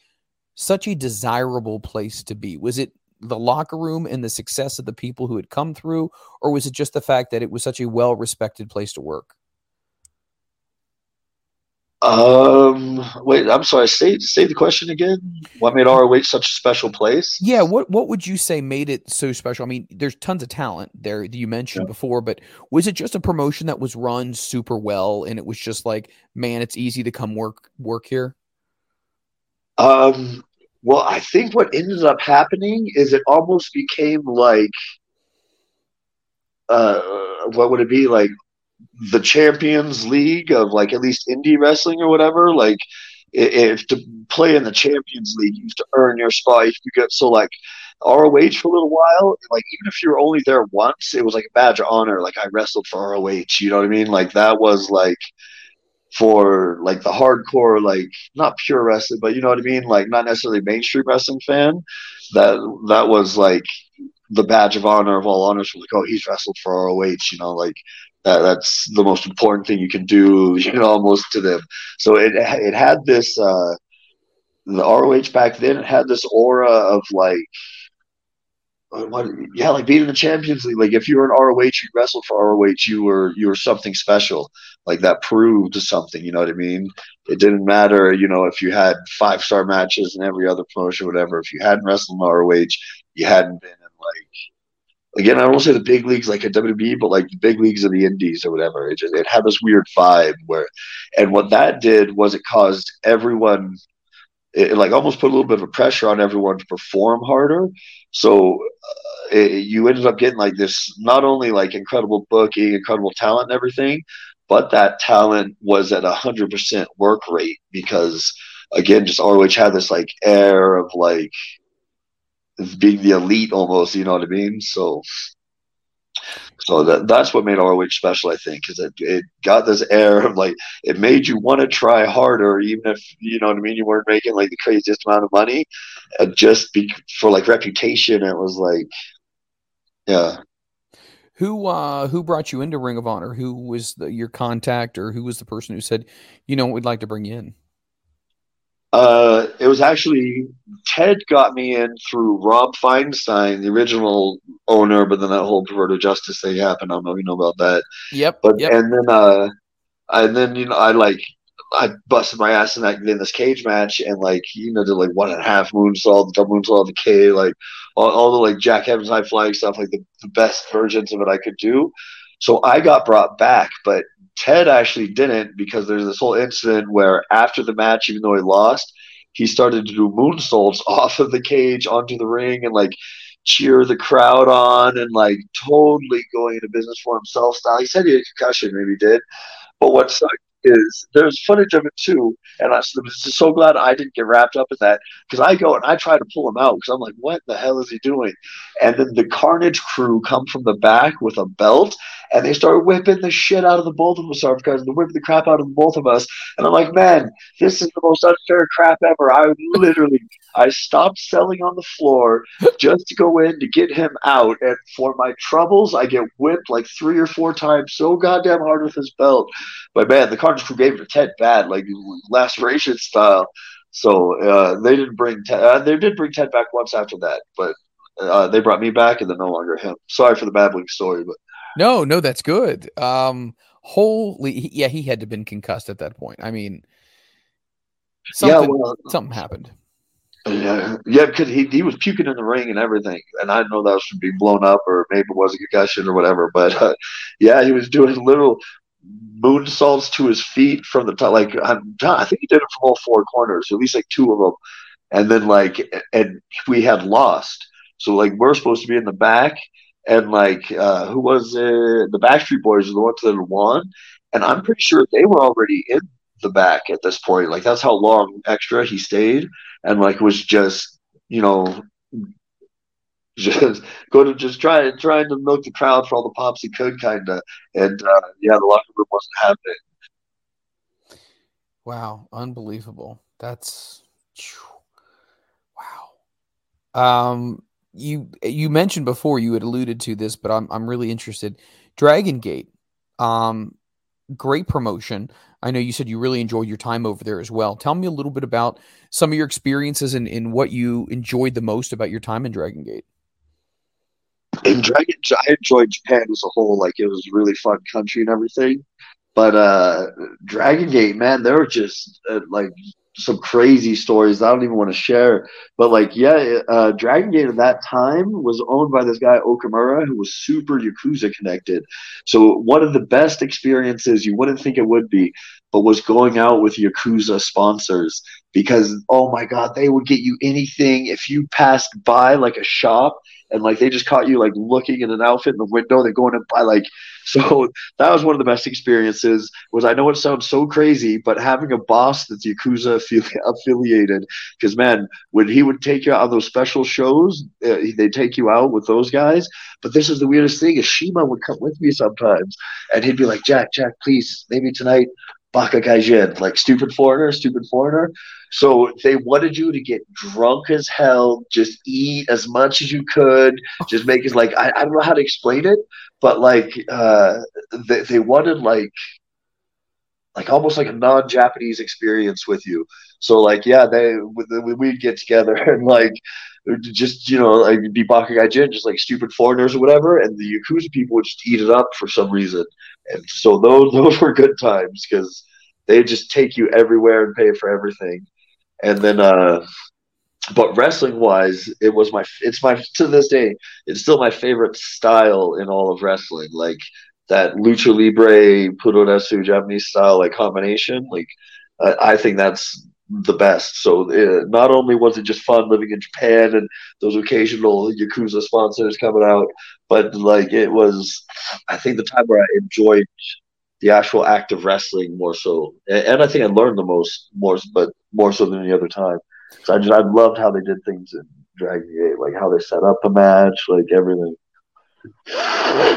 such a desirable place to be? Was it the locker room and the success of the people who had come through, or was it just the fact that it was such a well respected place to work? Um, wait, I'm sorry. Say say the question again. What made ROH such a special place? Yeah, what what would you say made it so special? I mean, there's tons of talent there that you mentioned before, but was it just a promotion that was run super well and it was just like, man, it's easy to come work work here? Um, well, I think what ended up happening is it almost became like, uh, what would it be like, the Champions League of like at least indie wrestling or whatever. Like, if to play in the Champions League, you have to earn your spot. You get so like ROH for a little while. Like even if you were only there once, it was like a badge of honor. Like I wrestled for ROH. You know what I mean? Like that was like for like the hardcore, like not pure wrestling, but you know what I mean? Like not necessarily mainstream wrestling fan. That that was like the badge of honor of all honors. Like, oh, he's wrestled for ROH. You know, like that. That's the most important thing you can do. You know, almost to them. So it it had this. uh the ROH back then it had this aura of like uh, what, yeah, like being in the Champions League. Like if you were an ROH, you wrestled for ROH, you were you were something special. Like that proved something. You know what I mean? It didn't matter, you know, if you had five star matches in every other promotion, whatever. If you hadn't wrestled in ROH, you hadn't been in like again, I don't say the big leagues like a WWE, but like the big leagues of the Indies or whatever. It just it had this weird vibe where, and what that did was it caused everyone, it, like almost put a little bit of a pressure on everyone to perform harder. So uh, it, you ended up getting like this not only like incredible booking, incredible talent, and everything, but that talent was at a hundred percent work rate because again, just ROH had this like air of like being the elite almost. You know what I mean? So, so that that's what made ROH special, I think, because it it got this air of like it made you want to try harder, even if you know what I mean. You weren't making like the craziest amount of money, and just be for like reputation. It was like, yeah. Who uh who brought you into Ring of Honor? Who was the, your contact, or who was the person who said, you know, we'd like to bring you in? Uh, it was actually Ted got me in through Rob Feinstein, the original owner, but then that whole perverted justice thing happened. I don't know if you know about that. Yep. But yep. and then uh, and then you know I like I busted my ass in that in this cage match and like you know did like one and a half moonsault, the double moonsault, the K, like all, all the like Jack Evans high flying stuff, like the, the best versions of it I could do. So I got brought back, but Ted actually didn't because there's this whole incident where after the match, even though he lost, he started to do moonsaults off of the cage onto the ring and like cheer the crowd on and like totally going into business for himself style. He said he had a concussion, maybe he did. But what sucked is there's footage of it too, and I'm so glad I didn't get wrapped up in that because I go and I try to pull him out because I'm like, what the hell is he doing? And then the Carnage crew come from the back with a belt and they start whipping the shit out of the both of us, our guys, and whipping the crap out of the both of us. And I'm like, man, this is the most unfair crap ever. I literally, I stopped selling on the floor just to go in to get him out, and for my troubles, I get whipped like three or four times so goddamn hard with his belt. But man, the Gave it to Ted bad, like laceration style. So uh, they didn't bring Ted. Uh, they did bring Ted back once after that, but uh, they brought me back, and then no longer him. Sorry for the babbling story, but no, no, that's good. Um, holy, yeah, he had to have been concussed at that point. I mean, something, yeah, well, something happened. Yeah, yeah, because he, he was puking in the ring and everything, and I know that was from being blown up, or maybe it was a concussion or whatever. But uh, yeah, he was doing little moonsaults to his feet from the top. Like I'm, I think he did it from all four corners, at least like two of them. And then like, and we had lost, so like we're supposed to be in the back, and like uh, who was it? The Backseat Boyz are the ones that won, and I'm pretty sure they were already in the back at this point. Like that's how long extra he stayed, and like was just you know just going to just try trying to milk the crowd for all the pops he could, kind of. And uh, yeah, the locker room wasn't happening. Wow, unbelievable! That's wow. Um, you you mentioned before you had alluded to this, but I'm I'm really interested. Dragon Gate, um, great promotion. I know you said you really enjoyed your time over there as well. Tell me a little bit about some of your experiences and, and what you enjoyed the most about your time in Dragon Gate. In Dragon, I enjoyed Japan as a whole. Like it was a really fun country and everything. But uh Dragon Gate, man, there were just uh, like some crazy stories I don't even want to share. But like, yeah, uh, Dragon Gate at that time was owned by this guy Okamura, who was super Yakuza connected. So one of the best experiences you wouldn't think it would be, but was going out with Yakuza sponsors because oh my god, they would get you anything if you passed by like a shop and like they just caught you like looking at an outfit in the window. they're going to buy like so that was one of the best experiences. Was I know it sounds so crazy, but having a boss that's Yakuza affiliated, because man, when he would take you out on those special shows, uh, they take you out with those guys. But this is the weirdest thing: is Shima would come with me sometimes, and he'd be like, "Jack, Jack, please, maybe tonight." Baka Gaijin, like stupid foreigner, stupid foreigner. So they wanted you to get drunk as hell, just eat as much as you could, just make it like I, I don't know how to explain it, but like uh, they, they wanted like like almost like a non-Japanese experience with you. So like yeah, they we'd get together and like just you know like be Baka Gaijin, just like stupid foreigners or whatever, and the Yakuza people would just eat it up for some reason. And so those those were good times because they just take you everywhere and pay for everything. And then uh but wrestling wise, it was my it's my to this day it's still my favorite style in all of wrestling. Like that lucha libre puroresu Japanese style like combination. Like I, think that's the best. So uh, not only was it just fun living in Japan and those occasional Yakuza sponsors coming out, but like it was, I think the time where I enjoyed the actual act of wrestling more so, and, and I think I learned the most more, but more so than any other time. So I just I loved how they did things in Dragon Gate, like how they set up a match, like everything.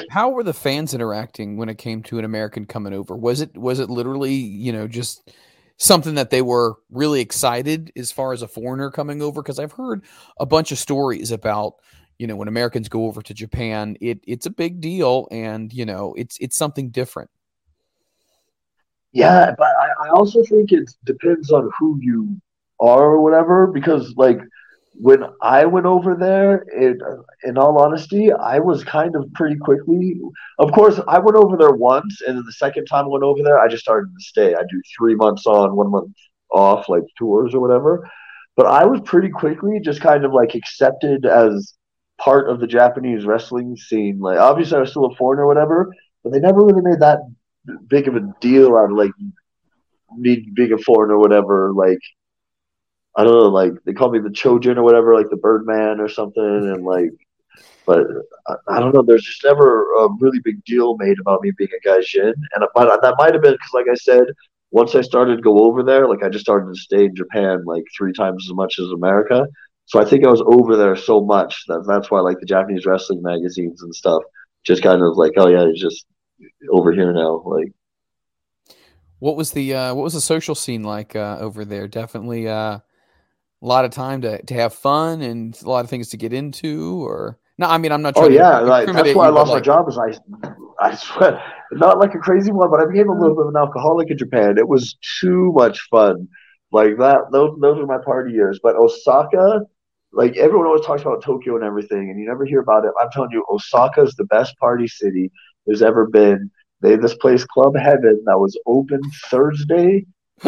How were the fans interacting when it came to an American coming over? Was it was it literally you know just something that they were really excited as far as a foreigner coming over? Because I've heard a bunch of stories about you know when Americans go over to Japan, it it's a big deal, and you know it's it's something different. Yeah, uh, but I, I also think it depends on who you are or whatever, because like when I went over there, it, in all honesty, I was kind of pretty quickly. Of course, I went over there once, and then the second time I went over there, I just started to stay. I do three months on, one month off, like tours or whatever. But I was pretty quickly just kind of like accepted as part of the Japanese wrestling scene. Like, obviously, I was still a foreigner or whatever, but they never really made that big of a deal of like me being a foreigner or whatever. Like, I don't know, like they call me the Chojin or whatever, like the Birdman or something, and like, but I, I don't know. There's just never a really big deal made about me being a gaijin, and might, that might have been because, like I said, once I started to go over there, like I just started to stay in Japan like three times as much as America. So I think I was over there so much that that's why like the Japanese wrestling magazines and stuff just kind of like, oh yeah, just over here now. Like, what was the uh, what was the social scene like uh, over there? Definitely uh, a lot of time to, to have fun and a lot of things to get into or no i mean i'm not oh yeah like, that's why i lost like, my job is i i swear not like a crazy one but i became a little bit of an alcoholic in japan it was too much fun like that those those were my party years but osaka like everyone always talks about tokyo and everything and you never hear about it i'm telling you osaka is the best party city there's ever been they this place club heaven that was open thursday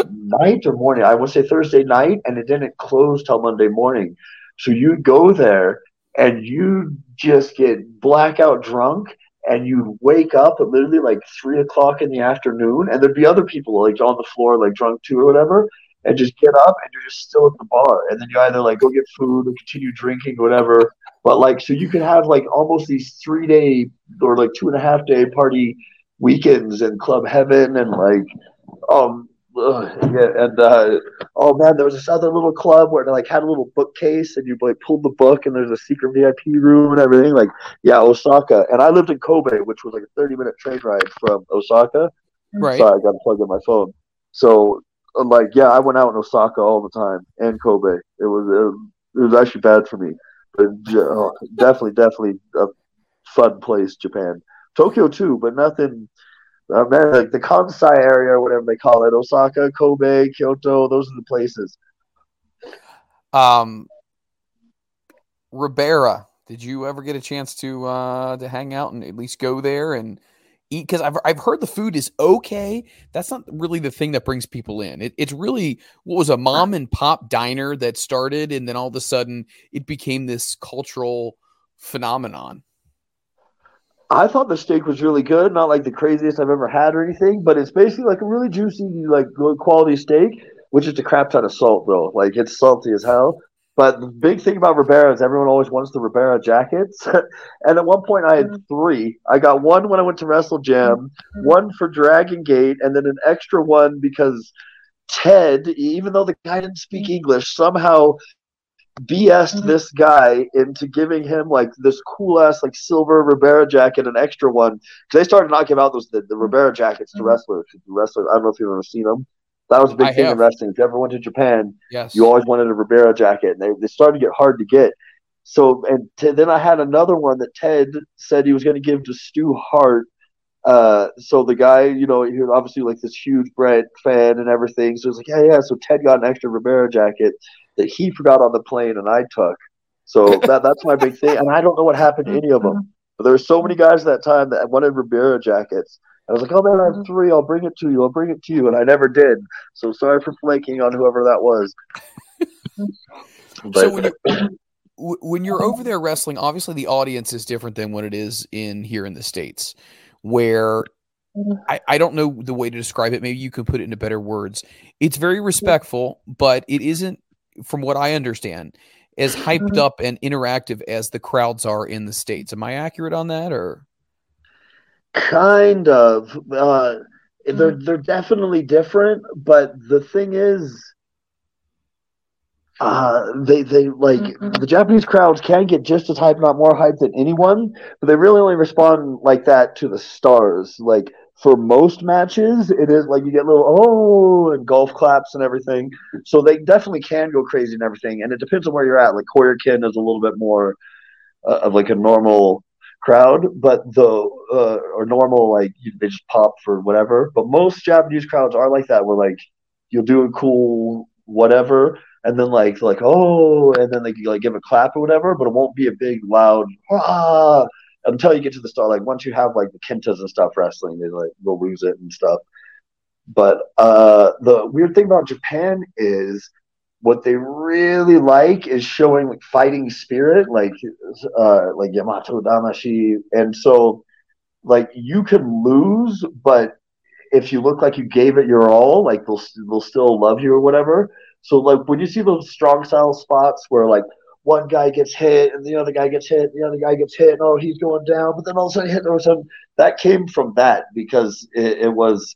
night or morning. I would say Thursday night, and it didn't close till Monday morning. So you'd go there and you just get blackout drunk and you'd wake up at literally like three o'clock in the afternoon and there'd be other people like on the floor like drunk too or whatever and just get up and you're just still at the bar and then you either like go get food or continue drinking or whatever but like so you can have like almost these three day or like two and a half day party weekends in club heaven and like um yeah, and uh, oh man, there was this other little club where they like had a little bookcase, and you like pulled the book, and there's a secret VIP room and everything. Like, yeah, Osaka, and I lived in Kobe, which was like a 30 minute train ride from Osaka. Right. So I got plugged in my phone. So, like, yeah, I went out in Osaka all the time and Kobe. It was it was actually bad for me, uh, definitely, definitely a fun place, Japan. Tokyo too, but nothing uh, man, like the Kansai area or whatever they call it, Osaka, Kobe, Kyoto, those are the places. Um, Ribera, did you ever get a chance to uh to hang out and at least go there and eat? Because I've I've heard the food is okay. That's not really the thing that brings people in. It, it's really what was a mom and pop diner that started, and then all of a sudden it became this cultural phenomenon. I thought the steak was really good, not like the craziest I've ever had or anything, but it's basically like a really juicy, like good quality steak, which is a crap ton of salt though. Like it's salty as hell. But the big thing about Ribera is everyone always wants the Ribera jackets. and at one point I had mm-hmm. three. I got one when I went to Wrestle Jam, mm-hmm. one for Dragon Gate, and then an extra one because Ted, even though the guy didn't speak mm-hmm. English, somehow BS'd this guy into giving him like this cool ass like silver Ribera jacket, an extra one. Because they started knocking out those the, the Ribera jackets to wrestlers. Wrestlers, I don't know if you've ever seen them. That was a big I thing have. in wrestling. If you ever went to Japan, yes. you always wanted a Ribera jacket, and they, they started to get hard to get. So, and t- then I had another one that Ted said he was going to give to Stu Hart. Uh, so the guy, you know, he was obviously like this huge Bret fan and everything. So he's like, yeah, yeah. So Ted got an extra Ribera jacket that he forgot on the plane and I took. So that that's my big thing. And I don't know what happened to any of them. But there were so many guys at that time that wanted Ribera jackets. I was like, oh man, I have mm-hmm. three. I'll bring it to you. I'll bring it to you. And I never did. So sorry for flaking on whoever that was. But so when you're, when you're over there wrestling, obviously the audience is different than what it is in here in the states, where mm-hmm. I, I don't know the way to describe it. Maybe you can put it into better words. It's very respectful, but it isn't, from what I understand, as hyped mm-hmm. up and interactive as the crowds are in the states. Am I accurate on that, or? Kind of uh they're they're definitely different but the thing is uh they they like the japanese crowds can get just as hyped not more hyped than anyone but they really only respond like that to the stars. Like for most matches it is like you get little oh and golf claps and everything. So they definitely can go crazy and everything and it depends on where you're at. Like Korakuen is a little bit more uh, of like a normal crowd, but the uh, or normal like they just pop for whatever. But most Japanese crowds are like that, where like you'll do a cool whatever, and then like like oh, and then they like give a clap or whatever, but it won't be a big loud ah until you get to the start. Like once you have like the kentas and stuff wrestling, they like will lose it and stuff. But uh, the weird thing about Japan is what they really like is showing like fighting spirit, like uh, like Yamato Damashii, and so like you can lose, but if you look like you gave it your all, like they'll they'll still love you or whatever. So like when you see those strong style spots where like one guy gets hit and the other guy gets hit, and the other guy gets hit, and oh he's going down, but then all of a sudden hit or something. That came from that because it, it was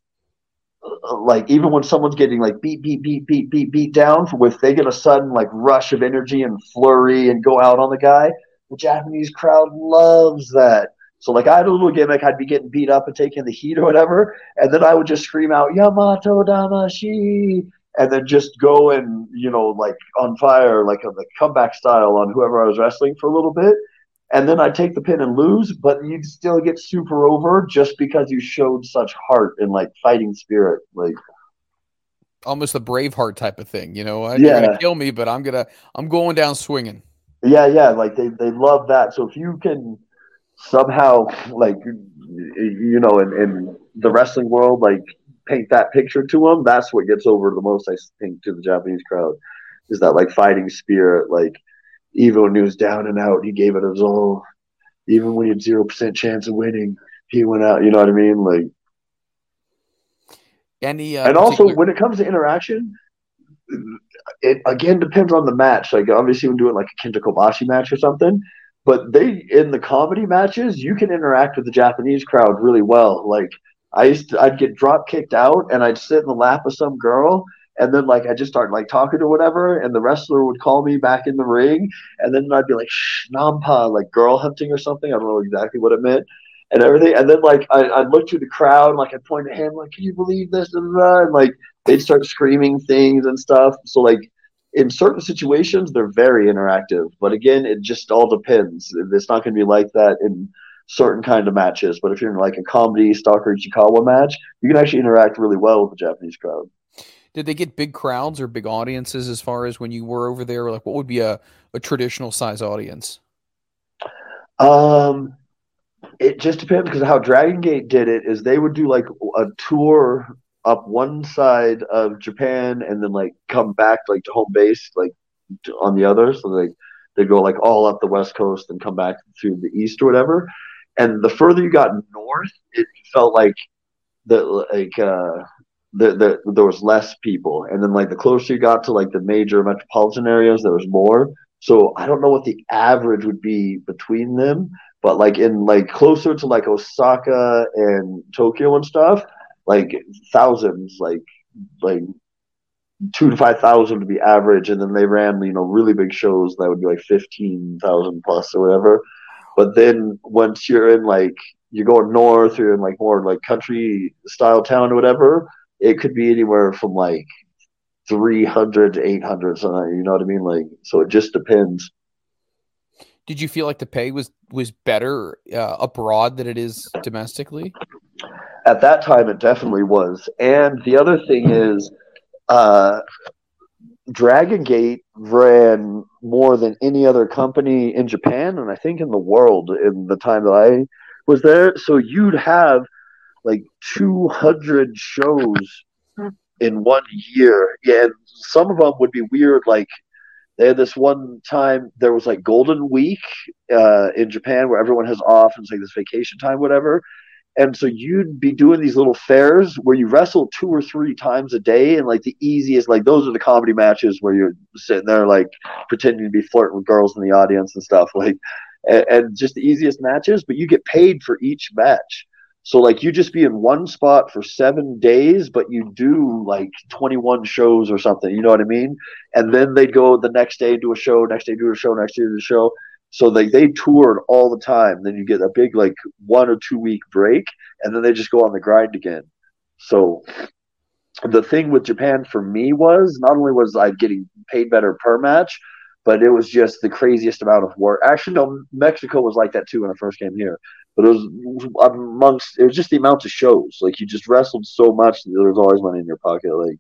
like even when someone's getting like beat, beat, beat, beat, beat, beat down, with they get a sudden like rush of energy and flurry and go out on the guy, the Japanese crowd loves that. So like I had a little gimmick, I'd be getting beat up and taking the heat or whatever, and then I would just scream out Yamato Damashii, and then just go and you know like on fire like a, comeback style on whoever I was wrestling for a little bit, and then I'd take the pin and lose, but you'd still get super over just because you showed such heart and like fighting spirit, like almost a Braveheart type of thing, you know. Yeah. You're gonna kill me, but I'm gonna I'm going down swinging. yeah, yeah, like they they love that. So if you can somehow like you know in, in the wrestling world like paint that picture to them, that's what gets over the most. I think to the Japanese crowd is that like fighting spirit, like even when he was down and out, he gave it his all. Even when he had zero percent chance of winning, he went out. You know what I mean? Like, Any uh, and also particular- when it comes to interaction, it again depends on the match. Like obviously, when doing like a Kenta Kobashi match or something, but they in the comedy matches, you can interact with the Japanese crowd really well. Like I used to, I'd get drop kicked out, and I'd sit in the lap of some girl. And then, like, I just start like talking or whatever, and the wrestler would call me back in the ring, and then I'd be like, "Shh, nampa," like girl hunting or something. I don't know exactly what it meant, and everything. And then, like, I, I'd look to the crowd, like, I'd point at him, like, "Can you believe this?" And, uh, and like, they'd start screaming things and stuff. So, like, in certain situations, they're very interactive. But again, it just all depends. It's not going to be like that in certain kind of matches. But if you're in like a comedy Stalker Ichikawa match, you can actually interact really well with the Japanese crowd. Did they get big crowds or big audiences as far as when you were over there? Like, what would be a, a traditional size audience? Um, it just depends because how Dragon Gate did it is they would do like a tour up one side of Japan and then like come back like to home base like on the other. So they they go like all up the west coast and come back to the east or whatever. And the further you got north, it felt like the like uh the, the, there was less people, and then like the closer you got to like the major metropolitan areas, there was more. So I don't know what the average would be between them, but like in like closer to like Osaka and Tokyo and stuff, like thousands, like like two to five thousand to be average, and then they ran you know really big shows that would be like fifteen thousand plus or whatever. But then once you're in like you're going north, you're in like more like country style town or whatever, it could be anywhere from like 300 to 800 something you know what i mean? Like so it just depends. Did you feel like the pay was was better uh, abroad than it is domestically? at that time it definitely was. And the other thing is uh dragon gate ran more than any other company in japan and i think in the world in the time that i was there. So you'd have like 200 shows in one year yeah and some of them would be weird like they had this one time there was like Golden Week uh, in Japan where everyone has off and it's like this vacation time, whatever. And so you'd be doing these little fairs where you wrestle two or three times a day, and like the easiest, like those are the comedy matches where you're sitting there like pretending to be flirting with girls in the audience and stuff, like, and, and just the easiest matches. But you get paid for each match. So like you just be in one spot for seven days, but you do like 21 shows or something. You know what I mean? And then they'd go the next day do a show, next day do a show, next day do a show. So they they toured all the time. Then you get a big like one or two week break, and then they just go on the grind again. So the thing with Japan for me was not only was I getting paid better per match, but it was just the craziest amount of work. Actually, no, Mexico was like that too when I first came here. But it was amongst it was just the amount of shows. Like you just wrestled so much that there was always money in your pocket. Like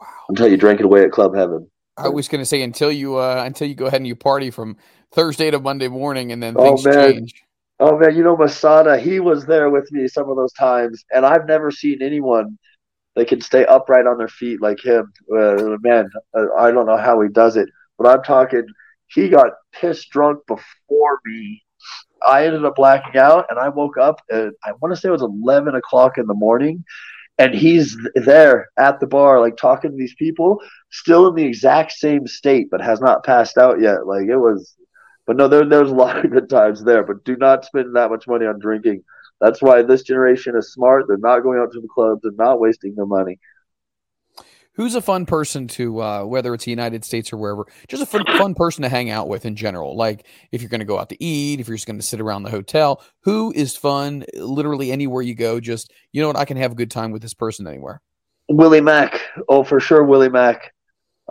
Wow. until you drank it away at Club Heaven. I was going to say until you uh, until you go ahead and you party from Thursday to Monday morning, and then Oh, things man. change. Oh man, you know Masada, he was there with me some of those times, and I've never seen anyone that can stay upright on their feet like him. Uh, man, I don't know how he does it, but I'm talking. He got pissed drunk before me. I ended up blacking out, and I woke up. At, I want to say it was 11 o'clock in the morning, and he's there at the bar, like talking to these people, still in the exact same state, but has not passed out yet. Like it was but no, there, there's a lot of good times there. But do not spend that much money on drinking. That's why this generation is smart. They're not going out to the clubs. They're not wasting their money. Who's a fun person to, uh, whether it's the United States or wherever, just a fun, fun person to hang out with in general? Like if you're going to go out to eat, if you're just going to sit around the hotel, who is fun literally anywhere you go? Just, you know what, I can have a good time with this person anywhere. Willie Mack. Oh, for sure, Willie Mack.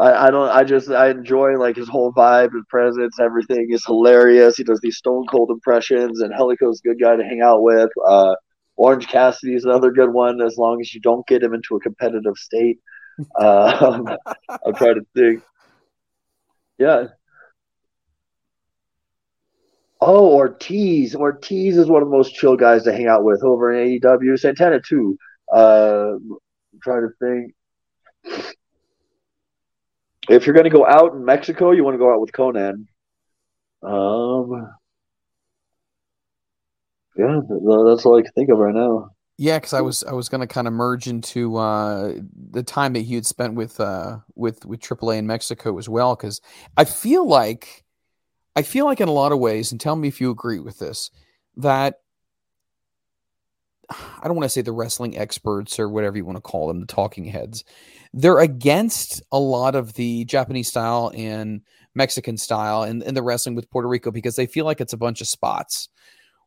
I, I don't. I just I enjoy like his whole vibe, his presence, everything is hilarious. He does these stone cold impressions, and Angelico's a good guy to hang out with. Uh, Orange Cassidy is another good one, as long as you don't get him into a competitive state. Uh, I'm trying to think. Yeah. Oh, Ortiz. Ortiz is one of the most chill guys to hang out with over in AEW. Santana too. Uh, I'm trying to think. If you're going to go out in Mexico, you want to go out with Konnan. Um, yeah, that's all I can think of right now. Yeah, because I was I was going to kind of merge into uh, the time that he had spent with uh, with with AAA in Mexico as well. Because I feel like I feel like in a lot of ways, and tell me if you agree with this, that I don't want to say the wrestling experts or whatever you want to call them, the talking heads, they're against a lot of the Japanese style and Mexican style and, and the wrestling with Puerto Rico because they feel like it's a bunch of spots.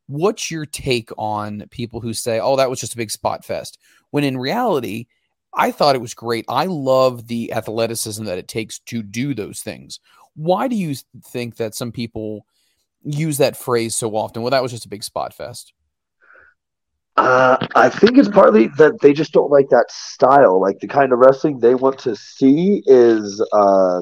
What's your take on people who say, oh, that was just a big spot fest? When in reality, I thought it was great. I love the athleticism that it takes to do those things. Why do you think that some people use that phrase so often? Well, that was just a big spot fest. Uh, I think it's partly that they just don't like that style. Like the kind of wrestling they want to see is uh,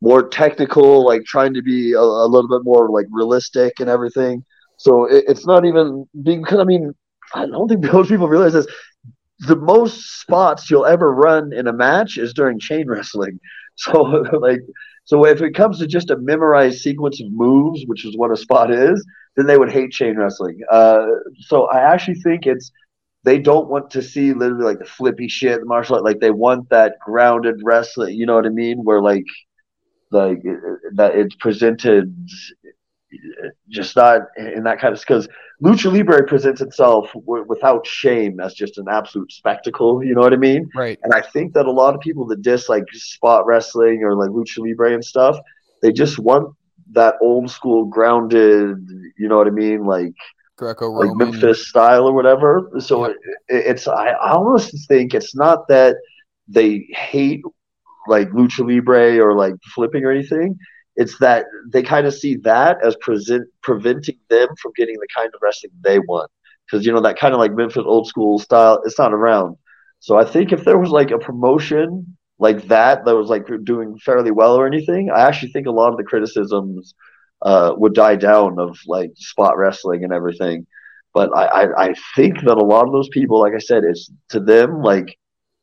more technical, like trying to be a, a little bit more like realistic and everything. So it, it's not even because I mean I don't think most people realize this. The most spots you'll ever run in a match is during chain wrestling. So like so if it comes to just a memorized sequence of moves, which is what a spot is, then they would hate chain wrestling. Uh, so I actually think it's they don't want to see literally like the flippy shit, the martial art. Like they want that grounded wrestling. You know what I mean? Where like like that it's presented just not in that kind of because lucha libre presents itself w- without shame as just an absolute spectacle you know what i mean Right. and i think that a lot of people that dislike spot wrestling or like lucha libre and stuff they just want that old school grounded you know what i mean like Greco like. Memphis style or whatever. So Yep. it, it's I almost think it's not that they hate like lucha libre or like flipping or anything. It's that they kind of see that as present preventing them from getting the kind of wrestling they want. Because you know that kind of like Memphis old school style, it's not around. So I think if there was like a promotion like that that was like doing fairly well or anything, I actually think a lot of the criticisms uh, would die down of like spot wrestling and everything. But I, I, I think that a lot of those people, like I said, it's to them like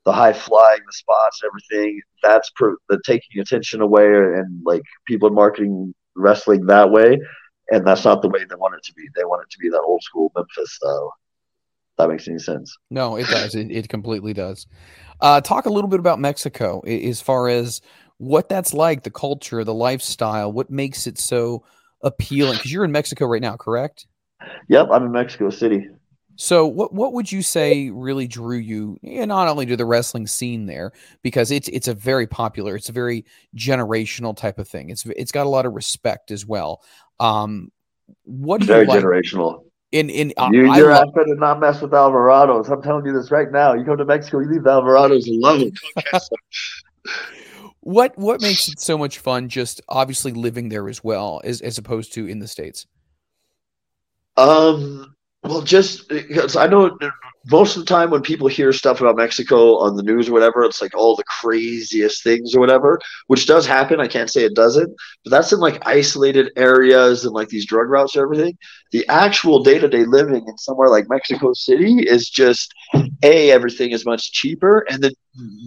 the high flying, the spots, everything. That's per, the taking attention away and like people marketing wrestling that way, and that's not the way they want it to be. They want it to be that old school Memphis style. That makes any sense? No, it does. It, it completely does. Uh, talk a little bit about Mexico as far as what that's like, the culture, the lifestyle, what makes it so appealing. Because you're in Mexico right now, correct? Yep, I'm in Mexico City. So, what what would you say really drew you, and not only to the wrestling scene there, because it's it's a very popular, it's a very generational type of thing. It's it's got a lot of respect as well. Um, what very like? generational. In in You, I you're love- out not mess with Alvarados. I'm telling you this right now. You come to Mexico, you leave Alvarados alone. what what makes it so much fun? Just obviously living there as well, as as opposed to in the states. Um, well, just because I know most of the time when people hear stuff about Mexico on the news or whatever, it's like all the craziest things or whatever, which does happen. I can't say it doesn't, but that's in like isolated areas and like these drug routes and everything. The actual day to day living in somewhere like Mexico City is just A, everything is much cheaper, and then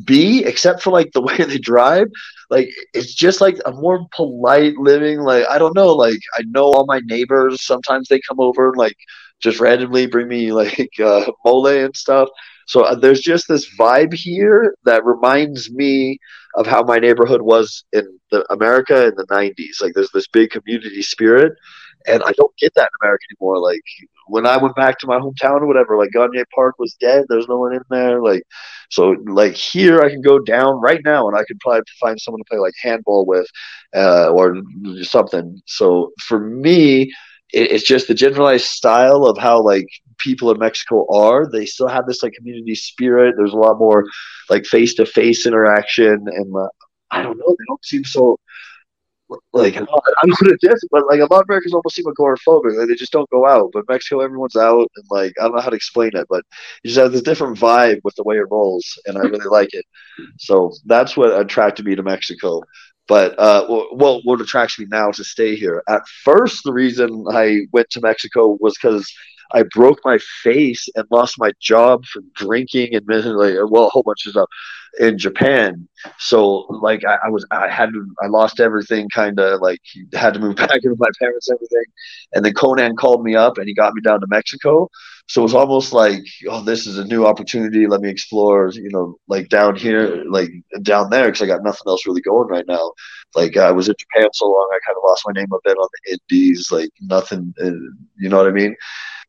B, except for like the way they drive, like it's just like a more polite living. Like, I don't know, like I know all my neighbors, sometimes they come over and like just randomly bring me like uh, mole and stuff. So uh, there's just this vibe here that reminds me of how my neighborhood was in the America in the 90s. Like there's this big community spirit, and I don't get that in America anymore. Like when I went back to my hometown or whatever, like Gagne Park was dead. There's no one in there. Like so, like here I can go down right now, and I could probably find someone to play like handball with, uh, or something. So for me, it, it's just the generalized style of how like people in Mexico are. They still have this like community spirit. There's a lot more like face to face interaction, and uh, I don't know. They don't seem so like I don't know what but like a lot of Americans almost seem agoraphobic. Like they just don't go out. But Mexico, everyone's out, and like I don't know how to explain it, but you just have this different vibe with the way it rolls, and I really like it. So that's what attracted me to Mexico. But uh, well, what attracts me now to stay here? At first, the reason I went to Mexico was because I broke my face and lost my job from drinking and like well a whole bunch of stuff in Japan. So like I, I was I had to I lost everything kind of like had to move back in with my parents everything. And then Konnan called me up and he got me down to Mexico. So it was almost like oh this is a new opportunity. Let me explore you know like down here like down there because I got nothing else really going right now. Like I was in Japan so long I kind of lost my name a bit on the indies like nothing uh, you know what I mean.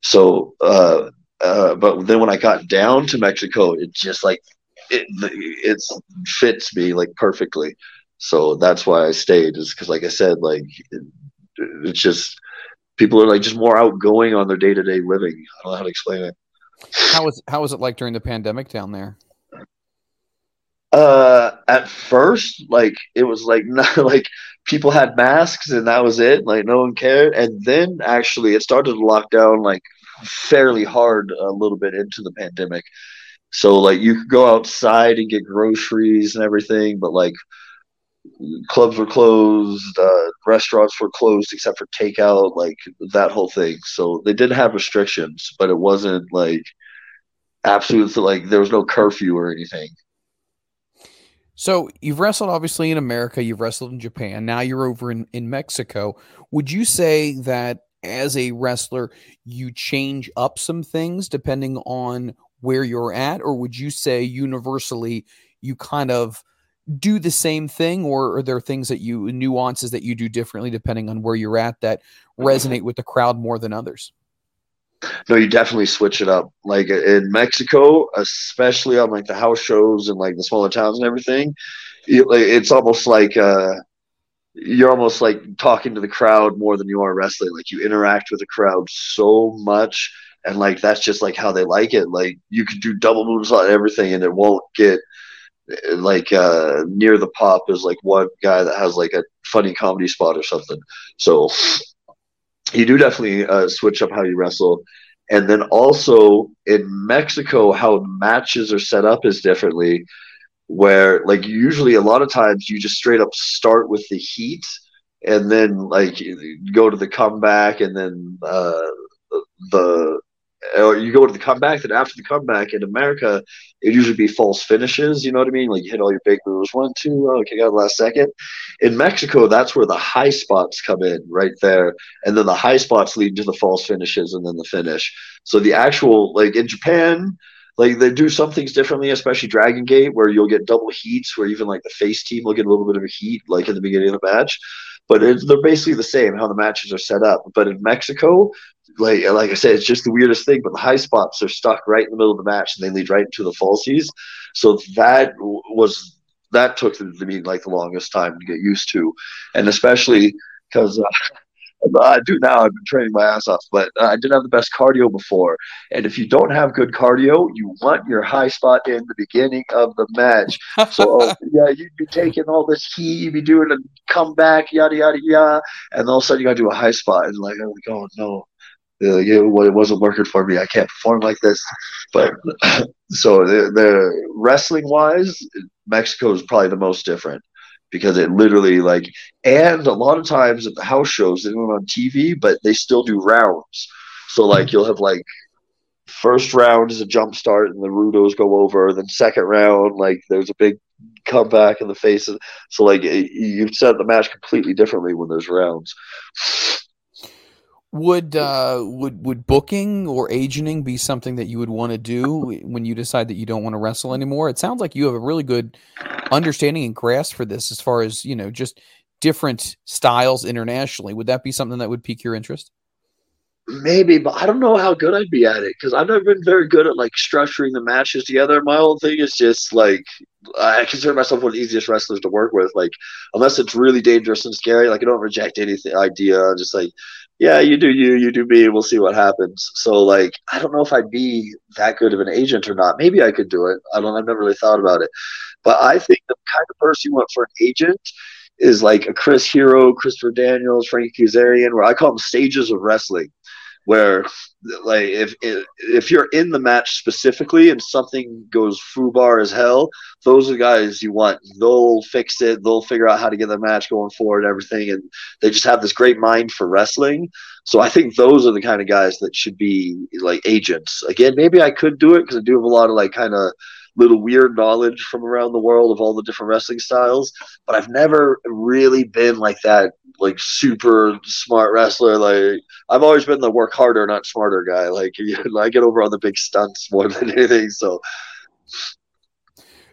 So, uh, uh, but then when I got down to Mexico, it just like it it fits me like perfectly. So that's why I stayed. Is because, like I said, like it, it's just people are like just more outgoing on their day to day living. I don't know how to explain it. How was how was it like during the pandemic down there? Uh, at first, like it was like not like people had masks and that was it. Like no one cared. And then actually, it started to lock down like fairly hard a little bit into the pandemic. So like you could go outside and get groceries and everything, but like clubs were closed, uh, restaurants were closed except for takeout, like that whole thing. So they didn't have restrictions, but it wasn't like absolute like there was no curfew or anything. So you've wrestled obviously in America, you've wrestled in Japan, now you're over in, in Mexico. Would you say that as a wrestler, you change up some things depending on where you're at, or would you say universally you kind of do the same thing, or are there things that you nuances that you do differently depending on where you're at that mm-hmm. resonate with the crowd more than others? No, you definitely switch it up. Like in Mexico, especially on like the house shows and like the smaller towns and everything, it, it's almost like uh, you're almost like talking to the crowd more than you are wrestling. Like you interact with the crowd so much, and like that's just like how they like it. Like you can do double moves on everything, and it won't get like uh, near the pop is like one guy that has like a funny comedy spot or something. So you do definitely uh, switch up how you wrestle. And then also in Mexico, how matches are set up is differently. Where like usually a lot of times you just straight up start with the heat, and then like go to the comeback, and then uh, the or you go to the comeback. Then after the comeback in America, it usually be false finishes. You know what I mean? Like you hit all your big moves, one, two, oh, kick out the last second. In Mexico, that's where the high spots come in, right there, and then the high spots lead to the false finishes, and then the finish. So the actual like in Japan. Like they do some things differently, especially Dragon Gate, where you'll get double heats, where even like the face team will get a little bit of a heat, like in the beginning of the match but they're basically the same how the matches are set up. But in Mexico, like like I said, it's just the weirdest thing. But the high spots are stuck right in the middle of the match, and they lead right into the falsies. So that was that took the, the like the longest time to get used to, and especially because. Uh, I do now. I've been training my ass off, but I didn't have the best cardio before. And if you don't have good cardio, you want your high spot in the beginning of the match. So yeah, you'd be taking all this heat, you'd be doing a comeback, yada yada yada, and all of a sudden you got to do a high spot, and like, oh, oh no, uh, yeah, well, it wasn't working for me. I can't perform like this. But so the, the wrestling wise, Mexico is probably the most different because it literally like, and a lot of times at the house shows they don't on TV, but they still do rounds. So like you'll have like first round is a jump start and the rudos go over. Then second round, like there's a big comeback in the faces. So like you've set the match completely differently when there's rounds. Would uh, would would booking or agenting be something that you would want to do when you decide that you don't want to wrestle anymore? It sounds like you have a really good understanding and grasp for this, as far as you know, just different styles internationally. Would that be something that would pique your interest? Maybe, but I don't know how good I'd be at it because I've never been very good at like structuring the matches together. My whole thing is just like I consider myself one of the easiest wrestlers to work with. Like, unless it's really dangerous and scary, like I don't reject anything idea. Just like yeah, you do you, you do me, we'll see what happens. So like I don't know if I'd be that good of an agent or not. Maybe I could do it. I don't I've never really thought about it. But I think the kind of person you want for an agent is like a Chris Hero, Christopher Daniels, Frankie Kazarian, where I call them stages of wrestling where like if if you're in the match specifically and something goes foobar as hell, those are the guys you want. They'll fix it. They'll figure out how to get the match going forward and everything, and they just have this great mind for wrestling. So I think those are the kind of guys that should be like agents. Again, maybe I could do it because I do have a lot of like kind of little weird knowledge from around the world of all the different wrestling styles, but I've never really been like that, like super smart wrestler. Like I've always been the work harder, not smarter guy. Like you know, I get over on the big stunts more than anything. So.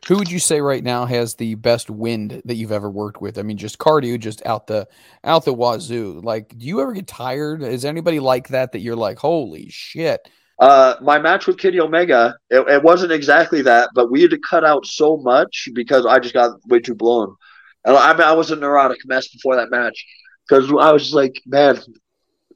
Who would you say right now has the best wind that you've ever worked with? I mean, just cardio, just out the out the wazoo. Like, do you ever get tired? Is anybody like that that you're like, holy shit? Uh, my match with Kenny Omega, it, it, wasn't exactly that, but we had to cut out so much because I just got way too blown. And I mean, I was a neurotic mess before that match because I was just like, man,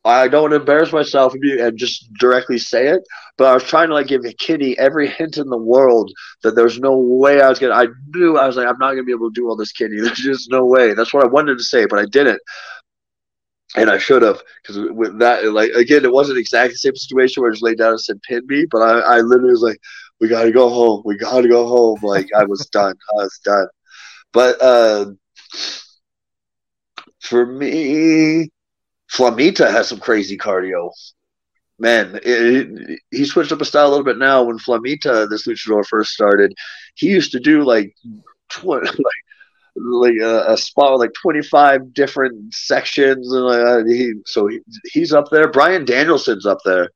I don't want to embarrass myself and just directly say it, but I was trying to like give Kenny every hint in the world that there's no way I was gonna. I knew I was like, I'm not gonna be able to do all this, Kenny. There's just no way. That's what I wanted to say, but I didn't and I should have because with that, like again, it wasn't exactly the same situation where I just laid down and said pin me, but I, I literally was like, we got to go home, we got to go home. Like I was done, I was done. But uh, for me, Flamita has some crazy cardio. Man, it, it, he switched up a style a little bit now. When Flamita, this luchador, first started, he used to do like tw- like like a, a, spot with like 25 different sections and uh, he so he, he's up there. Bryan Danielson's up there.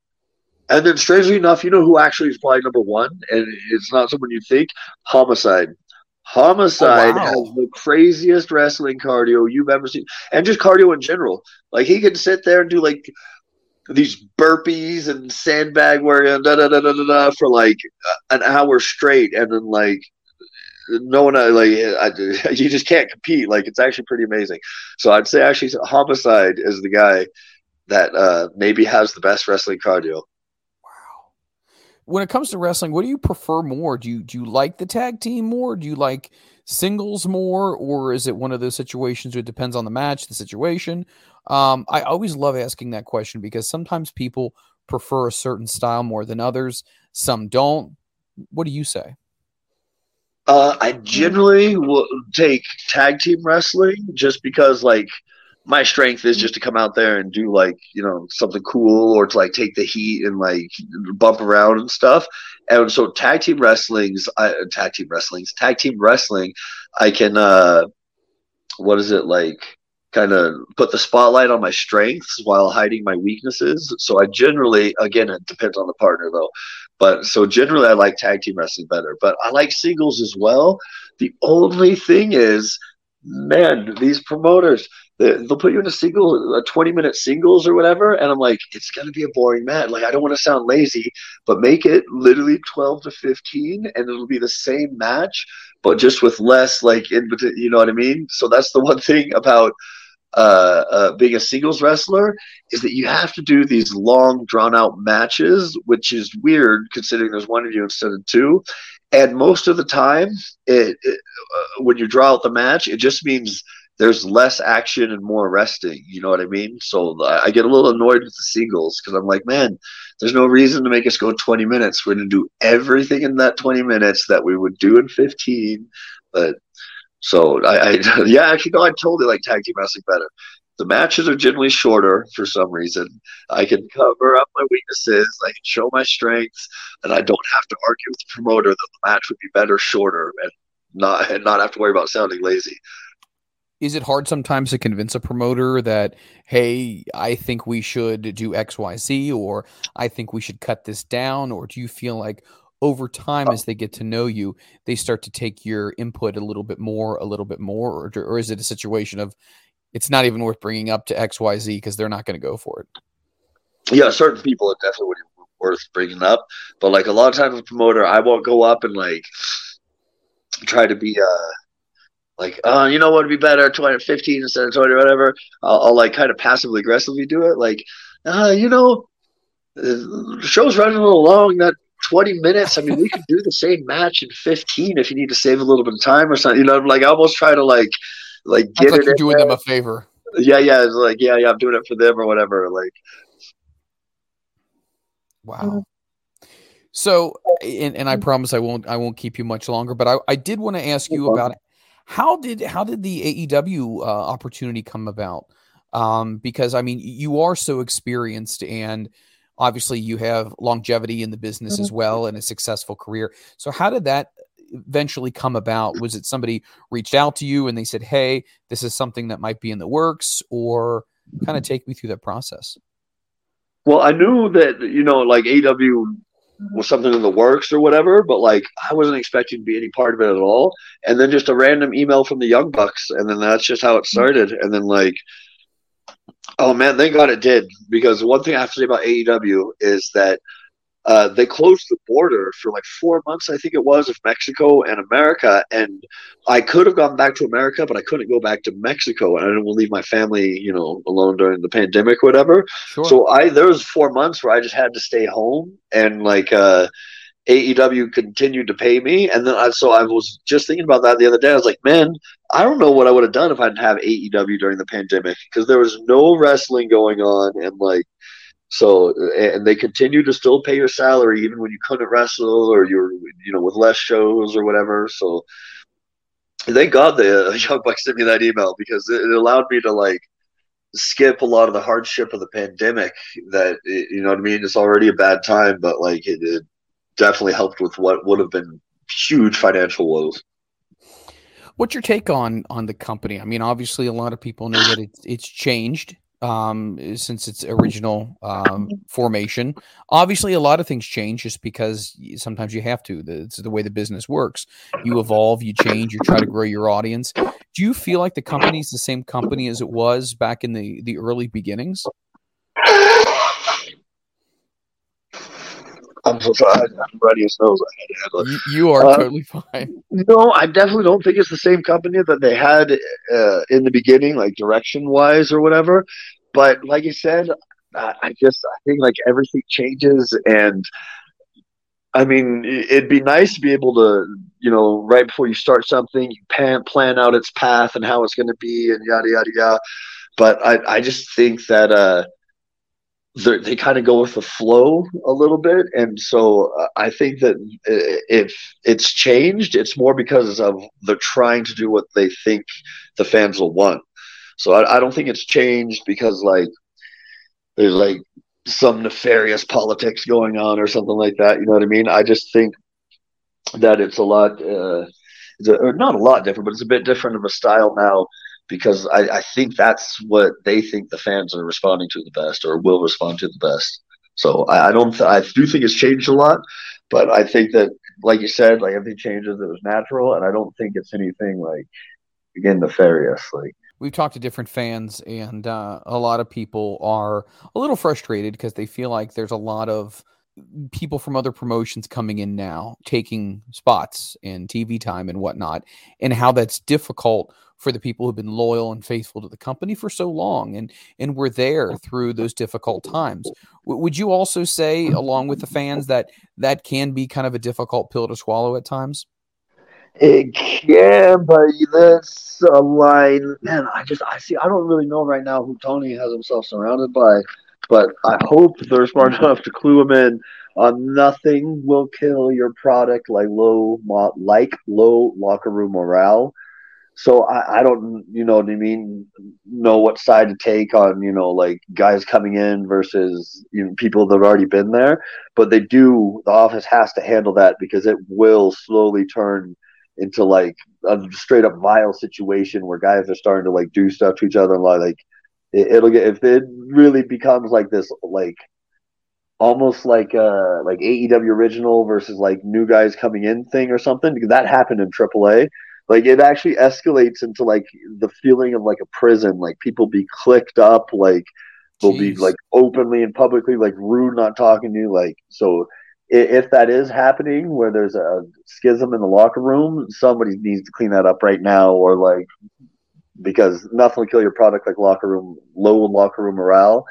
And then strangely enough you know who actually is probably number one and it's not someone you think? Homicide. Homicide oh, wow. has the craziest wrestling cardio you've ever seen and just cardio in general. Like he can sit there and do like these burpees and sandbag wearing da da da da da for like an hour straight and then like no one uh, like I, you just can't compete. Like it's actually pretty amazing. So I'd say actually Homicide is the guy that uh, maybe has the best wrestling cardio. Wow. When it comes to wrestling, what do you prefer more? Do you do you like the tag team more? Do you like singles more, or is it one of those situations where it depends on the match, the situation? Um, I always love asking that question because sometimes people prefer a certain style more than others. Some don't. What do you say? Uh, I generally will take tag team wrestling just because, like, my strength is just to come out there and do like you know something cool or to like take the heat and like bump around and stuff. And so tag team wrestling's I, tag team wrestling's tag team wrestling i can uh what is it like kind of put the spotlight on my strengths while hiding my weaknesses so i generally again it depends on the partner though but so generally i like tag team wrestling better but i like singles as well the only thing is man these promoters they'll put you in a single, a 20 minute singles or whatever. And I'm like, it's going to be a boring match. Like, I don't want to sound lazy, but make it literally 12 to 15 and it'll be the same match, but just with less, like, in, you know what I mean? So that's the one thing about uh, uh, being a singles wrestler is that you have to do these long, drawn out matches, which is weird considering there's one of you instead of two. And most of the time, it, it uh, when you draw out the match, it just means there's less action and more resting. You know what I mean? So I get a little annoyed with the singles because I'm like, man, there's no reason to make us go 20 minutes. We're going to do everything in that 20 minutes that we would do in 15. But so I, I yeah, actually, no, I totally like tag team wrestling better. The matches are generally shorter for some reason. I can cover up my weaknesses. I can show my strengths, and I don't have to argue with the promoter that the match would be better shorter and not and not have to worry about sounding lazy is it hard sometimes to convince a promoter that hey i think we should do xyz or i think we should cut this down or do you feel like over time as they get to know you they start to take your input a little bit more a little bit more or, or is it a situation of it's not even worth bringing up to xyz because they're not going to go for it yeah certain people it definitely would be worth bringing up but like a lot of times a promoter i won't go up and like try to be uh like, uh, you know what would be better, 20, 15 instead of 20, whatever. I'll, I'll like kind of passively aggressively do it. Like, uh, you know, the show's running a little long. That 20 minutes, I mean, we could do the same match in 15 if you need to save a little bit of time or something. You know, like I almost try to like, like get like it. You're doing there. them a favor. Yeah, yeah. It's like, yeah, yeah, I'm doing it for them or whatever. Like, wow. So, and, and I promise I won't I won't keep you much longer, but I, I did want to ask you about how did how did the AEW uh, opportunity come about? Um, because I mean, you are so experienced, and obviously you have longevity in the business mm-hmm. as well, and a successful career. So, how did that eventually come about? Was it somebody reached out to you and they said, "Hey, this is something that might be in the works," or kind of take me through that process? Well, I knew that you know, like AEW was something in the works or whatever, but like I wasn't expecting to be any part of it at all. And then just a random email from the Young Bucks, and then that's just how it started. And then like, oh man, thank God it did because one thing I have to say about AEW is that uh, they closed the border for like four months, I think it was, of Mexico and America. And I could have gone back to America, but I couldn't go back to Mexico, and I didn't want to leave my family, you know, alone during the pandemic, whatever. Sure. So I there was four months where I just had to stay home, and like uh, AEW continued to pay me, and then I so I was just thinking about that the other day. I was like, man, I don't know what I would have done if I didn't have AEW during the pandemic because there was no wrestling going on, and like so, and they continue to still pay your salary even when you couldn't wrestle or you're, you know, with less shows or whatever. So, thank God the uh, Young Bucks sent me that email because it, allowed me to like skip a lot of the hardship of the pandemic. That you know what I mean. It's already a bad time, but like it, it definitely helped with what would have been huge financial woes. What's your take on on the company? I mean, obviously, a lot of people know that it's it's changed um, since its original um, formation. Obviously, a lot of things change just because sometimes you have to. It's the way the business works. You evolve, you change, you try to grow your audience. Do you feel like the company is the same company as it was back in the the early beginnings? I'm so sorry. I'm ready as nose. I had to handle it. You, are uh, totally fine. No, I definitely don't think it's the same company that they had uh, in the beginning, like direction wise or whatever. But like you said, I just I think like everything changes, and I mean it'd be nice to be able to you know right before you start something, you plan plan out its path and how it's going to be and yada yada yada. But I I just think that. uh they kind of go with the flow a little bit and so uh, i think that if it's changed it's more because of the trying to do what they think the fans will want So I, I don't think it's changed because like there's like some nefarious politics going on or something like that. You know what I mean? I just think that it's a lot, uh, it's a, not a lot different, but it's a bit different of a style now because I, I think that's what they think the fans are responding to the best or will respond to the best. So I, I don't, th- I do think it's changed a lot, but I think that, like you said, like everything changes, it was natural, and I don't think it's anything like again nefarious. Like we've talked to different fans, and uh, a lot of people are a little frustrated because they feel like there's a lot of people from other promotions coming in now, taking spots and TV time and whatnot, and how that's difficult for the people who've been loyal and faithful to the company for so long and and were there through those difficult times. W- would you also say, along with the fans, that that can be kind of a difficult pill to swallow at times? It can, but that's a line. Man, I just I see. I don't really know right now who Tony has himself surrounded by, but I hope they're smart enough to clue him in on nothing will kill your product like low like low locker room morale. So I, I don't, you know what I mean, know what side to take on, you know, like guys coming in versus you know people that have already been there. But they do. The office has to handle that because it will slowly turn into like a straight up vile situation where guys are starting to like do stuff to each other and like it, it'll get if it really becomes like this like almost like uh like AEW original versus like new guys coming in thing or something because that happened in AAA. Like it actually escalates into like the feeling of like a prison. Like people be clicked up, like they'll Jeez. be like openly and publicly like rude, not talking to you. Like so, if that is happening, where there's a schism in the locker room, somebody needs to clean that up right now, or like because nothing will kill your product like locker room low locker room morale,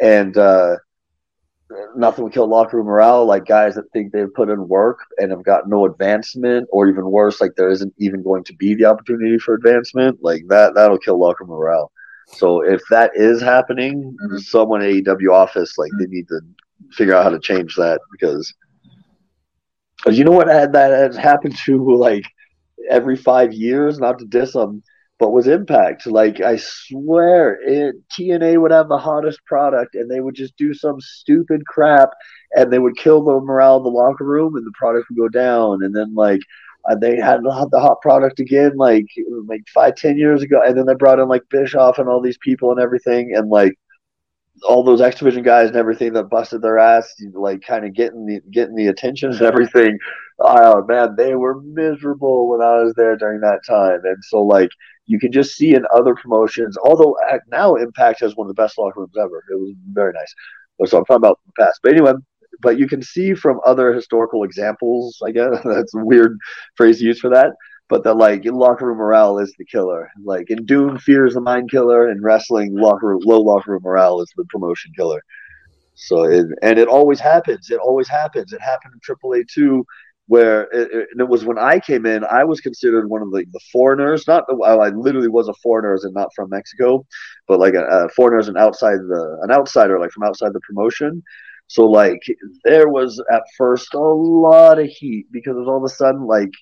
and uh, nothing will kill locker room morale like guys that think they've put in work and have got no advancement, or even worse, like there isn't even going to be the opportunity for advancement. Like that, that'll kill locker room morale. So if that is happening, mm-hmm. someone AEW office like they need to figure out how to change that because you know what had, that has happened to like every five years. Not to diss them, but was Impact. Like I swear, it, TNA would have the hottest product, and they would just do some stupid crap, and they would kill the morale in the locker room, and the product would go down, and then like. Uh, they had the hot product again, like like five, ten years ago, and then they brought in like Bischoff and all these people and everything, and like all those Activision guys and everything that busted their ass, like kind of getting the getting the attention and everything. Oh man, they were miserable when I was there during that time, and so like you can just see in other promotions. Although uh, now Impact has one of the best locker rooms ever. It was very nice. So I'm talking about the past, but anyway. But you can see from other historical examples. I guess that's a weird phrase to use for that but that like locker room morale is the killer. Like in Doom, fear is the mind killer. In wrestling, locker room, low locker room morale is the promotion killer. So it, and it always happens. It always happens. It happened in AAA too, where it, it, was when I came in. I was considered one of the, the foreigners. Not I literally was a foreigner, as and not from Mexico, but like a, a foreigner and outside the an outsider, like from outside the promotion. So like there was at first a lot of heat because all of a sudden like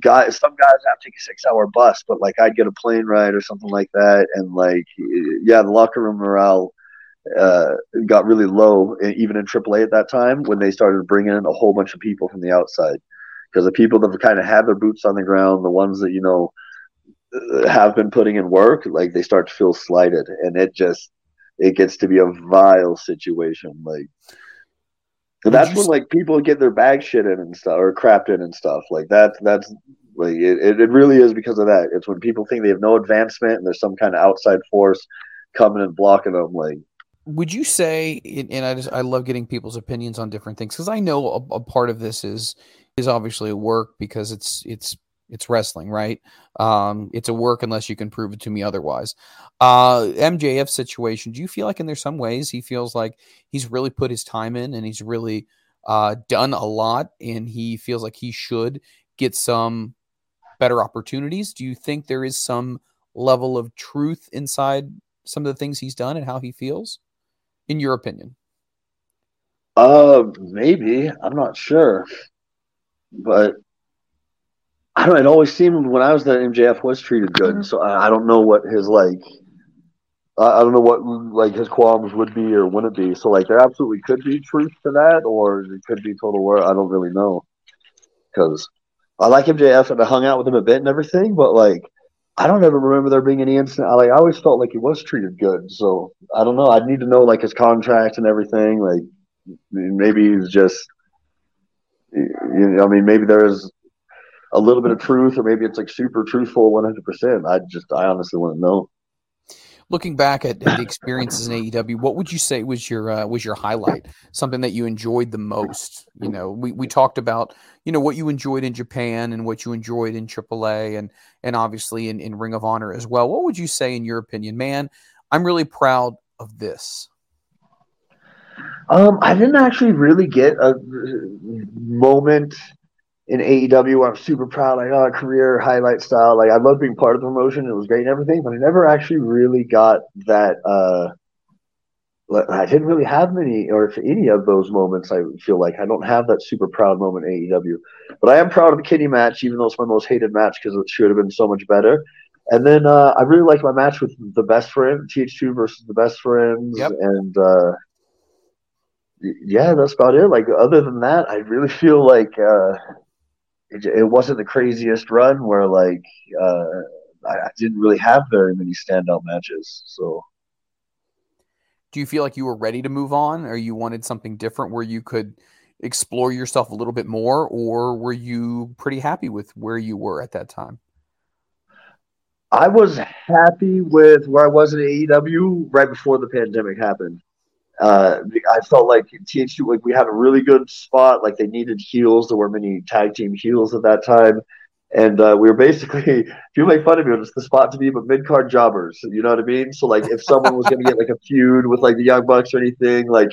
guys some guys have to take a six hour bus but like i'd get a plane ride or something like that and like yeah the locker room morale uh, got really low even in aaa at that time when they started bringing in a whole bunch of people from the outside because the people that kind of had their boots on the ground the ones that you know have been putting in work like they start to feel slighted and it just it gets to be a vile situation like that's when like people get their bag shit in and stuff or crapped in and stuff. Like that that's like it, it really is because of that. It's when people think they have no advancement and there's some kind of outside force coming and blocking them like would you say and i just i love getting people's opinions on different things because i know a, a, part of this is is obviously a work because it's it's it's wrestling, right? Um, it's a work unless you can prove it to me otherwise. Uh, MJF situation. Do you feel like in there some ways he feels like he's really put his time in and he's really uh, done a lot, and he feels like he should get some better opportunities? Do you think there is some level of truth inside some of the things he's done and how he feels, in your opinion? Uh, maybe. I'm not sure, but I don't know. It always seemed when I was there, MJF was treated good. Mm-hmm. So I, I, don't know what his like I, I don't know what like his qualms would be or wouldn't be. So like there absolutely could be truth to that, or it could be total war. I don't really know because I like MJF and I hung out with him a bit and everything, but like I don't ever remember there being any incident. I, like I always felt like he was treated good. So I don't know. I'd need to know like his contract and everything. Like maybe he's just you know, I mean, maybe there's a little bit of truth, or maybe it's like super truthful, one hundred percent. I just, I honestly want to know. Looking back at, at the experiences in AEW, what would you say was your uh, was your highlight? Something that you enjoyed the most? You know, we, we talked about you know what you enjoyed in Japan and what you enjoyed in AAA and and obviously in, in Ring of Honor as well. What would you say in your opinion, man? I'm really proud of this. Um, I didn't actually really get a moment in AEW where I'm super proud, like oh, career highlight style. Like I love being part of the promotion; it was great and everything. But I never actually really got that. uh I didn't really have many, or if any of those moments, I feel like I don't have that super proud moment in AEW. But I am proud of the Kenny match, even though it's my most hated match because it should have been so much better. And then uh, I really like my match with the best friend, TH2 versus the best friends, Yep. and uh, yeah, that's about it. Like other than that, I really feel like uh, it, it wasn't the craziest run where like uh, I, I didn't really have very many standout matches. So Do you feel like you were ready to move on, or you wanted something different where you could explore yourself a little bit more, or were you pretty happy with where you were at that time? I was happy with where I was in AEW right before the pandemic happened. Uh, I felt like TH2 like we had a really good spot. Like they needed heels. There weren't many tag team heels at that time, and uh, we were basically. If you make fun of me, it's the spot to be, but mid card jobbers. You know what I mean? So like, if someone was to get like a feud with like the Young Bucks or anything, like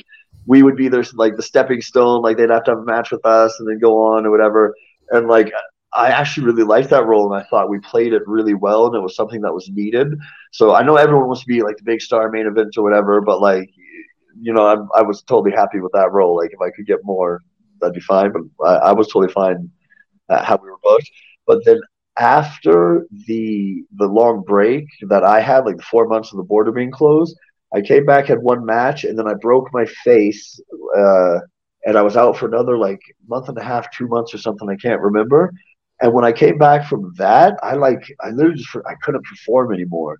we would be their like the stepping stone. Like they'd have to have a match with us and then go on or whatever. And like I actually really liked that role, and I thought we played it really well, and it was something that was needed. So I know everyone wants to be like the big star main event or whatever, but like, you know, I, I was totally happy with that role. Like, if I could get more, that'd be fine. But I, I was totally fine how we were booked. But then after the the long break that I had, like the four months of the border being closed, I came back had one match, and then I broke my face, uh, and I was out for another like month and a half, two months or something. I can't remember. And when I came back from that, I like I literally just I couldn't perform anymore.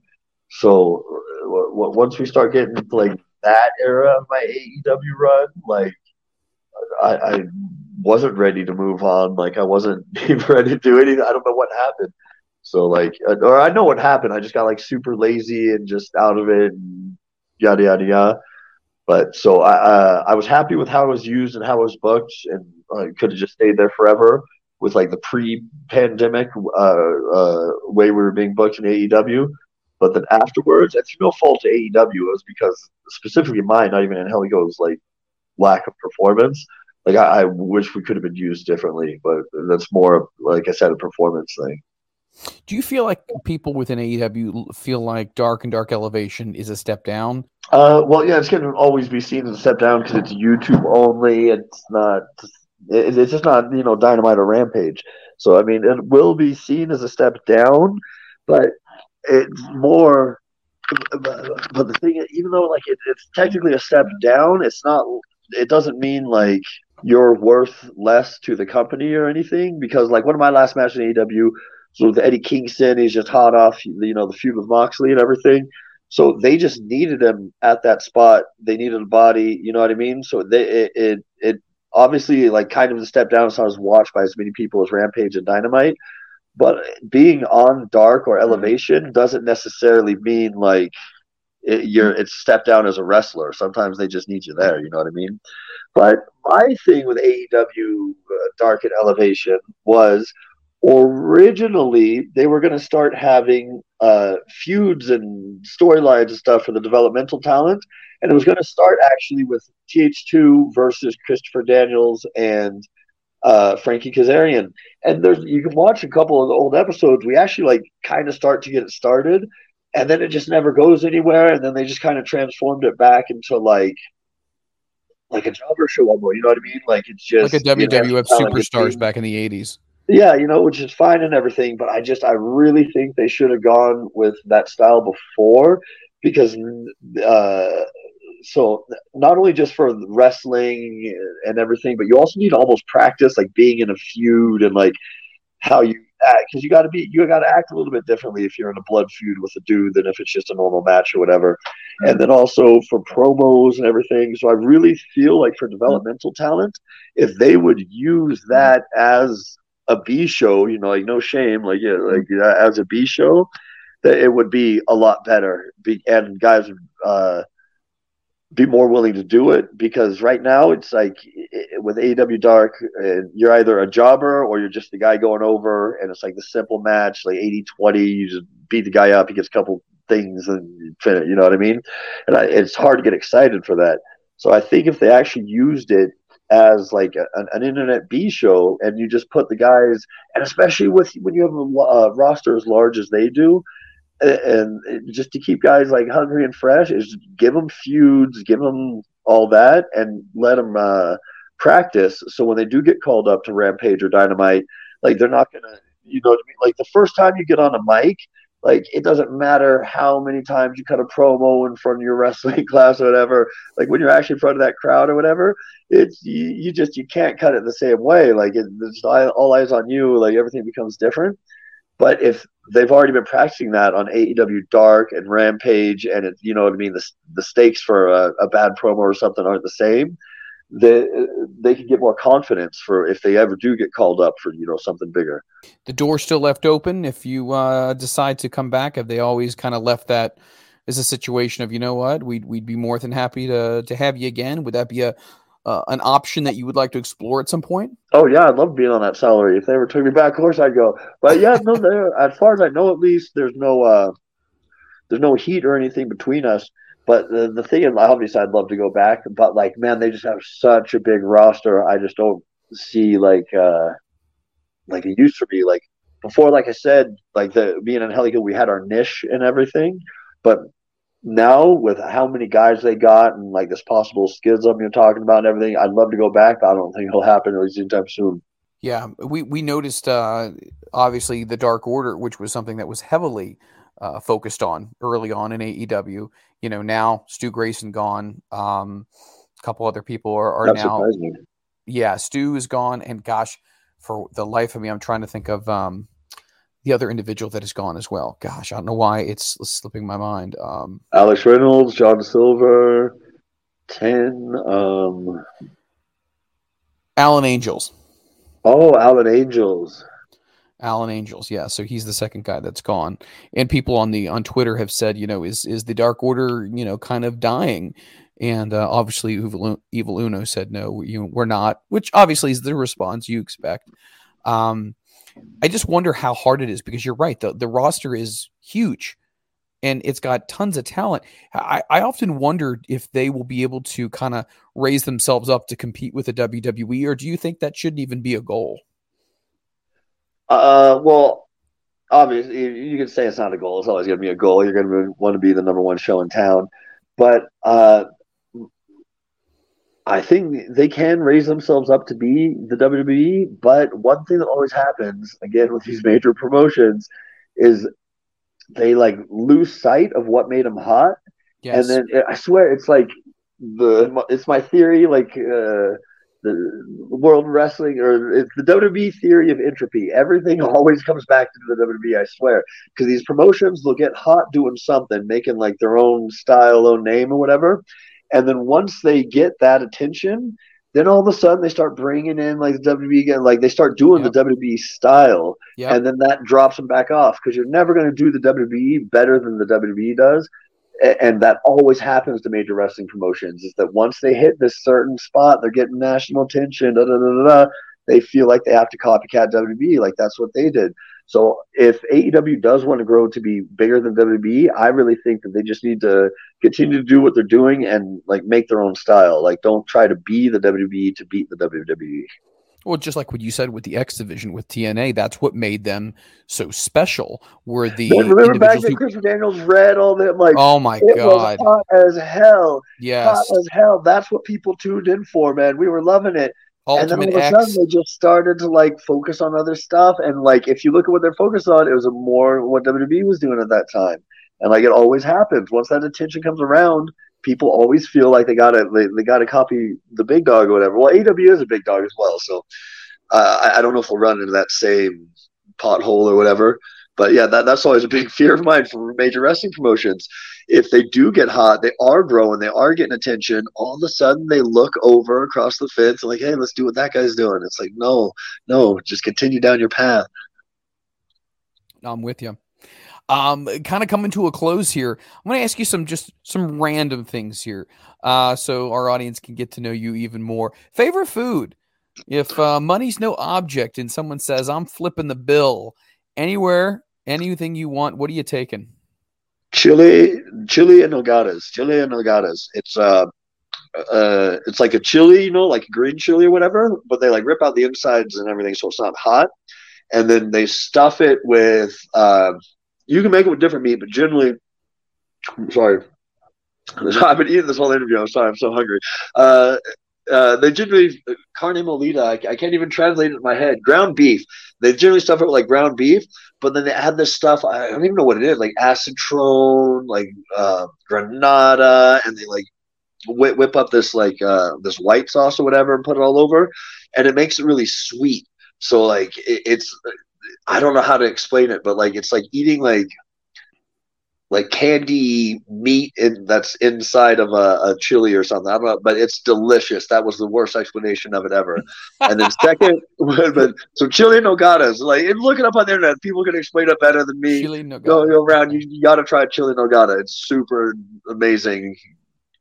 So w- w- once we start getting like that era of my AEW run, like I, I wasn't ready to move on. Like I wasn't ready to do anything. I don't know what happened. So like, uh, or I know what happened. I just got like super lazy and just out of it, and yada yada yada. But so I uh, I was happy with how it was used and how it was booked, and I could have just stayed there forever with like the pre-pandemic uh, uh, way we were being booked in AEW. But then afterwards, it's no fault to AEW, it was because specifically mine, not even in Angelico's, like lack of performance. Like I, I wish we could have been used differently, but that's more like I said, a performance thing. Do you feel like people within AEW feel like Dark and Dark Elevation is a step down? Uh, well, yeah, it's going to always be seen as a step down because it's YouTube only. It's not. It, it's just not you know Dynamite or Rampage. So I mean, it will be seen as a step down, but it's more. But the thing, even though like it, it's technically a step down, it's not. It doesn't mean like you're worth less to the company or anything because like one of my last matches in AEW so with Eddie Kingston, he's just hot off, you know, the feud with Moxley and everything. So they just needed him at that spot. They needed a body, you know what I mean? So they it it, it obviously like kind of the step down. It's not as watched by as many people as Rampage and Dynamite. But being on Dark or Elevation doesn't necessarily mean like it, you're it's step down as a wrestler. Sometimes they just need you there. You know what I mean? But my thing with AEW uh, Dark and Elevation was originally they were going to start having uh, feuds and storylines and stuff for the developmental talent, and it was going to start actually with TH2 versus Christopher Daniels and uh, Frankie Kazarian. And there's you can watch a couple of the old episodes. We actually like kind of start to get it started, and then it just never goes anywhere. And then they just kind of transformed it back into like. Like a jobber show almost, you know what I mean? Like it's just Like a you know, WWF like superstars back in the 80s. Yeah, you know, which is fine and everything, but I just I really think they should have gone with that style before because uh, so not only just for wrestling and everything, but you also need to almost practice like being in a feud and like how you act because you got to be you got to act a little bit differently if you're in a blood feud with a dude than if it's just a normal match or whatever. And then also for promos and everything. So I really feel like for developmental talent, if they would use that as a B show, you know, like no shame, like yeah, like as a B show, that it would be a lot better. Be, and guys uh, be more willing to do it because right now it's like with AEW Dark, uh, you're either a jobber or you're just the guy going over, and it's like the simple match, like 80 20. You just beat the guy up, he gets a couple things, and finish. You know what I mean? And I, it's hard to get excited for that. So I think if they actually used it as like a, an, an, internet B show, and you just put the guys, and especially with when you have a roster as large as they do, and just to keep guys like hungry and fresh is give them feuds, give them all that, and let them uh, practice. So when they do get called up to Rampage or Dynamite, like they're not gonna, you know I mean? Like the first time you get on a mic, like it doesn't matter how many times you cut a promo in front of your wrestling class or whatever like when you're actually in front of that crowd or whatever it's you, you just you can't cut it the same way like it, it's all eyes on you like everything becomes different but if they've already been practicing that on AEW Dark and Rampage, and it, you know what I mean, the, the stakes for a, a bad promo or something aren't the same, they they can get more confidence for if they ever do get called up for you know something bigger. The door's still left open if you uh, decide to come back. Have they always kind of left that as a situation of you know what we'd we'd be more than happy to to have you again? Would that be a uh, an option that you would like to explore at some point? Oh yeah, I'd love being on that salary. If they ever took me back, of course I'd go. But yeah, no, there. As far as I know, at least there's no uh, there's no heat or anything between us. But the, the thing is, obviously, I'd love to go back. But like, man, they just have such a big roster. I just don't see like uh, like it used to be. Like before, like I said, like the being in Angelico, we had our niche and everything. But now with how many guys they got and like this possible schism you're talking about and everything, I'd love to go back. But I don't think it'll happen at least anytime soon. Yeah, we we noticed uh, obviously the Dark Order, which was something that was heavily uh, focused on early on in AEW. You know, now Stu Grayson gone. Um, a couple other people are, are now. Yeah, Stu is gone, and gosh, for the life of me, I'm trying to think of um, the other individual that is gone as well. Gosh, I don't know why it's slipping my mind. Um, Alex Reynolds, John Silver, ten. Um, Alan Angels. Oh, Alan Angels. Alan Angels, yeah. So he's the second guy that's gone, and people on the on Twitter have said, you know, is is the Dark Order, you know, kind of dying? And uh, obviously, Evil, Evil Uno said no, you know, we're not, which obviously is the response you expect. Um, I just wonder how hard it is because you're right. The the roster is huge, and it's got tons of talent. I, I often wonder if they will be able to kind of raise themselves up to compete with the WWE, or do you think that shouldn't even be a goal? Uh, well, obviously, you can say it's not a goal. It's always going to be a goal. You're going to want to be the number one show in town, but uh, I think they can raise themselves up to be the WWE. But one thing that always happens, again, with these major promotions, is they like lose sight of what made them hot, yes. and then I swear it's like the it's my theory, like. Uh, the world wrestling or it's the WWE theory of entropy. Everything always comes back to the WWE, I swear. Because these promotions will get hot doing something, making like their own style, own name, or whatever. And then once they get that attention, then all of a sudden they start bringing in like the WWE again, like they start doing yep. the WWE style, yep. and then that drops them back off because you're never going to do the WWE better than the WWE does and that always happens to major wrestling promotions is that once they hit this certain spot, they're getting national attention. Da, da, da, da, they feel like they have to copycat WWE, like that's what they did. So if AEW does want to grow to be bigger than WWE, I really think that they just need to continue to do what they're doing and like make their own style. Like don't try to be the WWE to beat the WWE. Well, just like what you said with the X division with TNA, that's what made them so special. Were the Man, remember back when Chris Daniels read all that? Like, oh my god, hot as hell. Yes, hot as hell. That's what people tuned in for, man. We were loving it. Ultimate and then all of a sudden, they just started to like focus on other stuff. And like, if you look at what they're focused on, it was more what WWE was doing at that time. and like it always happens. Once that attention comes around, people always feel like they gotta they, they gotta copy the big dog or whatever. Well, AEW is a big dog as well, so uh, I, I don't know if we'll run into that same pothole or whatever. But yeah, that, that's always a big fear of mine for major wrestling promotions. If they do get hot, they are growing, they are getting attention. All of a sudden, they look over across the fence like, hey, let's do what that guy's doing. It's like, no, no, just continue down your path. I'm with you. Um, kind of coming to a close here. I'm going to ask you some just some random things here, uh, so our audience can get to know you even more. Favorite food? If uh, money's no object and someone says I'm flipping the bill anywhere, anything you want, what are you taking? Chili, chili and nogadas, chili and nogadas. It's uh, uh, it's like a chili, you know, like green chili or whatever, but they like rip out the insides and everything, so it's not hot. And then they stuff it with. Uh, you can make it with different meat, but generally, sorry, I've been eating this whole interview. I'm sorry, I'm so hungry. Uh, uh, they generally carne molida. I, I, can't even translate it in my head. Ground beef. They generally stuff it with like ground beef, but then they add this stuff. I don't even know what it is, like acitrón, like uh, granada, and they like whip, whip up this like uh, this white sauce or whatever and put it all over, and it makes it really sweet. So like it, it's I don't know how to explain it, but like it's like eating like like candy meat in that's inside of a, a chili or something. I don't know, but it's delicious. That was the worst explanation of it ever. And then second, but so chili nogadas. Like look it up on the internet. People can explain it better than me. Chili nogada. Go, go around. You, you got to try chili nogada. It's super amazing,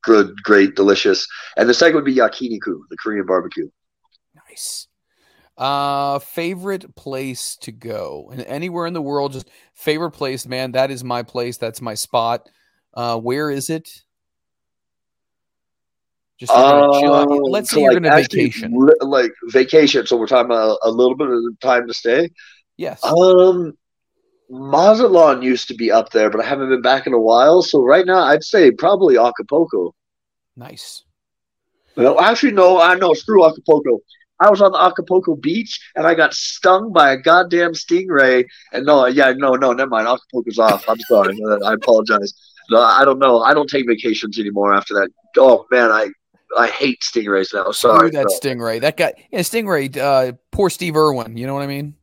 good, great, delicious. And the second would be yakiniku, the Korean barbecue. Nice. Uh, favorite place to go and anywhere in the world, just favorite place, man. That is my place. That's my spot. Uh, where is it? Just Uh, chill out. Let's so, say you're like, going to vacation. li- like vacation. So we're talking about a, a little bit of time to stay. Yes. Um, Mazatlan used to be up there, but I haven't been back in a while. So right now, I'd say probably Acapulco. nice. Well, actually, no, I know. Screw Acapulco. I was on the Acapulco beach and I got stung by a goddamn stingray. And no, yeah, no, no, never mind. Acapulco's off. I'm sorry. I apologize. No, I don't know. I don't take vacations anymore after that. Oh man, I I hate stingrays now. Sorry. Screw that stingray. That guy, yeah, stingray. Uh, poor Steve Irwin. You know what I mean?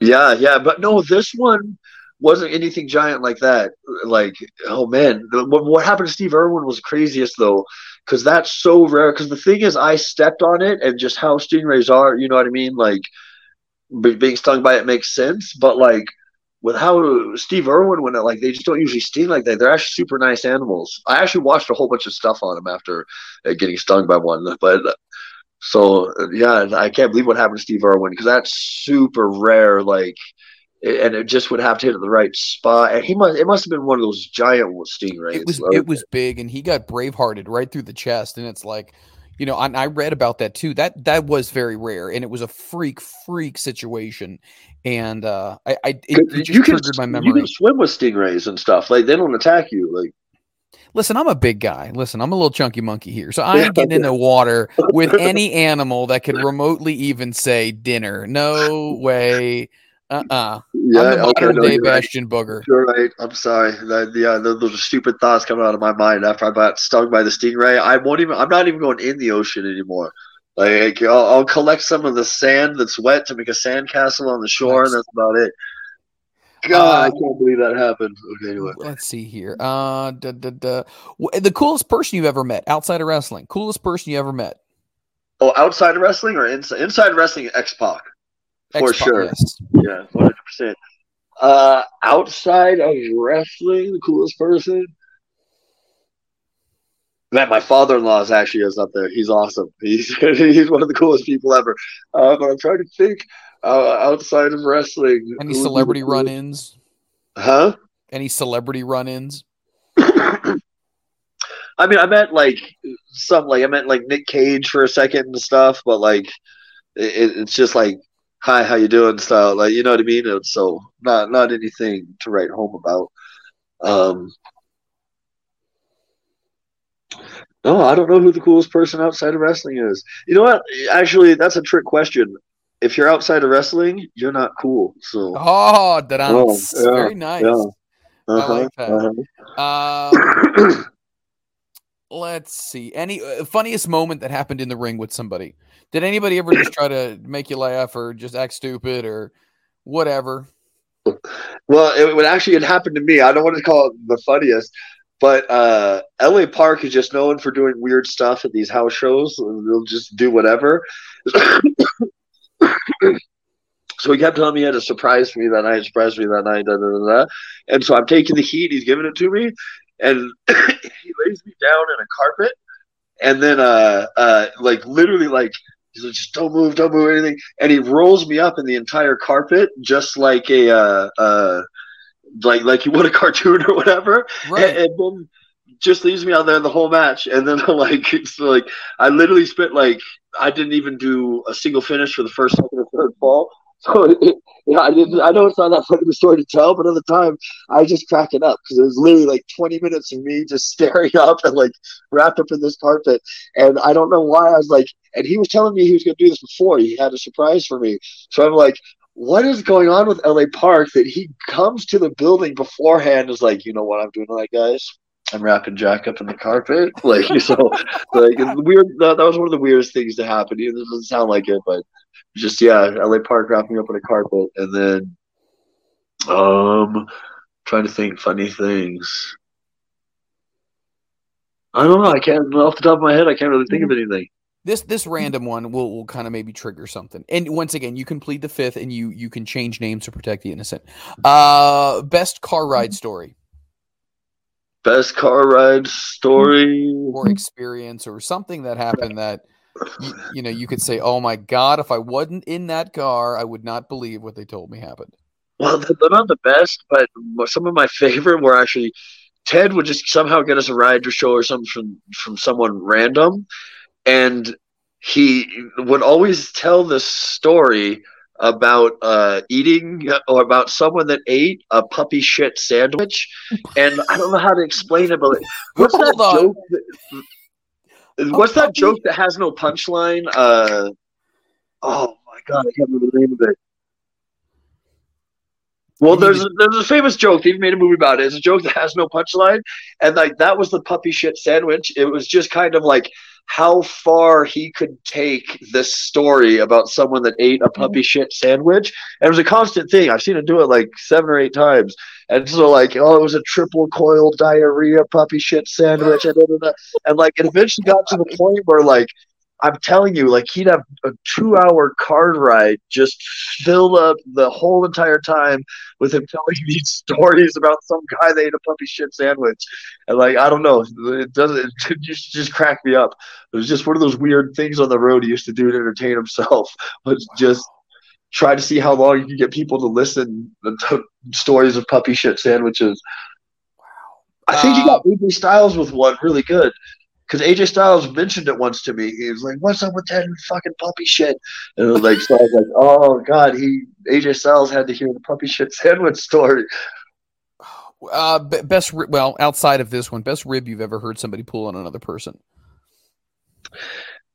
Yeah, yeah, but no, this one wasn't anything giant like that. Like, oh man, the, what, what happened to Steve Irwin was craziest though, because that's so rare. Because the thing is, I stepped on it, and just how stingrays are, you know what I mean? Like, be, being stung by it makes sense, but like with how Steve Irwin went, like they just don't usually sting like that. They're actually super nice animals. I actually watched a whole bunch of stuff on them after uh, getting stung by one, but. So yeah, I can't believe what happened to Steve Irwin because that's super rare. Like, and it just would have to hit the right spot. And he must it must have been one of those giant stingrays. It was it was big, and he got bravehearted right through the chest, and it's like, you know, and I read about that too. That that was very rare, and it was a freak freak situation, and uh, I, I it, it you can my you can swim with stingrays and stuff. Like they don't attack you. Like Listen, I'm a big guy. Listen, I'm a little chunky monkey here, so I ain't getting in the water with any animal that could remotely even say dinner. No way. Uh uh yeah, I'm the okay, modern no, day you're right. Booger. You're right. I'm sorry. That, yeah, those, those are stupid thoughts coming out of my mind after I got stung by the stingray. I won't even. I'm not even going in the ocean anymore. Like I'll, I'll collect some of the sand that's wet to make a sand castle on the shore, Nice. and that's about it. God, I Uh, can't believe that happened. Okay, anyway. Let's see here. Uh, duh, duh, duh. Wh- the coolest person you've ever met outside of wrestling. Coolest person you ever met. Oh, outside of wrestling or inside? Inside wrestling, X Pac for X-Pac, sure. yes. Yeah, one hundred percent. Uh, outside of wrestling, the coolest person. Man, my father-in-law is actually is up there. He's awesome. He's he's one of the coolest people ever. Uh, but I'm trying to think uh, outside of wrestling. Any who would be the celebrity coolest- run-ins? Huh? Any celebrity run-ins? I mean, I meant like some like I meant like Nick Cage for a second and stuff, but like it, it's just like hi, how you doing style, like you know what I mean. It's so not not anything to write home about. Um, no, I don't know who the coolest person outside of wrestling is. You know what? Actually, that's a trick question. If you're outside of wrestling, you're not cool. So Oh, that Oh, yeah, very nice. yeah. Uh-huh, like that. uh-huh. Um, let's see. Any uh, funniest moment that happened in the ring with somebody? Did anybody ever just try to make you laugh or just act stupid or whatever? Well, it would actually it happened to me. I don't want to call it the funniest, but uh, LA Park is just known for doing weird stuff at these house shows. They'll just do whatever. so he kept telling me he had a surprise for me that night, surprise me that night, da, da, da, da. and so I'm taking the heat. He's giving it to me, and he lays me down in a carpet, and then uh, uh, like literally like He's like, just don't move, don't move anything. And he rolls me up in the entire carpet, just like a, uh, uh, like like you would a cartoon or whatever. Right. And, and then just leaves me out there the whole match. And then like it's like I literally spent like I didn't even do a single finish for the first, second, or third fall. So yeah, I didn't. I know it's not that funny of a story to tell, but at the time, I was just cracking up because it was literally like 20 minutes of me just staring up and like wrapped up in this carpet. And I don't know why I was like, and he was telling me he was going to do this before. He had a surprise for me. So I'm like, what is going on with LA Park that he comes to the building beforehand and is like, you know what I'm doing tonight, guys? I'm wrapping Jack up in the carpet. Like, so, like, weird. That, that was one of the weirdest things to happen. It doesn't sound like it, but just, yeah, LA Park wrapping up in a carpet. And then, um, trying to think funny things. I don't know. I can't, off the top of my head, I can't really think of anything. This this random one will, will kind of maybe trigger something. And once again, you can plead the fifth and you you can change names to protect the innocent. Uh best car ride story Best car ride story. or experience or something that happened that you, you know you could say, "Oh my god, if I wasn't in that car, I would not believe what they told me happened." Well, they're not the best, but some of my favorite were actually Ted would just somehow get us a ride to show or something from from someone random, and he would always tell this story about uh, eating or about someone that ate a puppy shit sandwich, and I don't know how to explain it, but what's that on. joke? That, what's that joke that has no punchline? Uh, oh my god, I can't remember the name of it. Well, there's a, there's a famous joke. They've made a movie about it. It's a joke that has no punchline, and like that was the puppy shit sandwich. It was just kind of like how far he could take this story about someone that ate a mm-hmm. puppy shit sandwich. And it was a constant thing. I've seen him do it like seven or eight times. And so like, oh, it was a triple coil diarrhea puppy shit sandwich, and, and like it eventually got to the point where like I'm telling you, like he'd have a two hour car ride just filled up the whole entire time with him telling these stories about some guy that ate a puppy shit sandwich. And like, I don't know, it doesn't it just just cracked me up. It was just one of those weird things on the road he used to do to entertain himself. Was just try to see how long you can get people to listen to stories of puppy shit sandwiches. I think he um, got AJ Styles with one really good. Because AJ Styles mentioned it once to me. He was like, "What's up with that fucking puppy shit?" And it was like, so I was like, "Oh God, he AJ Styles had to hear the puppy shit sandwich story." Uh, be- best well outside of this one, best rib you've ever heard somebody pull on another person.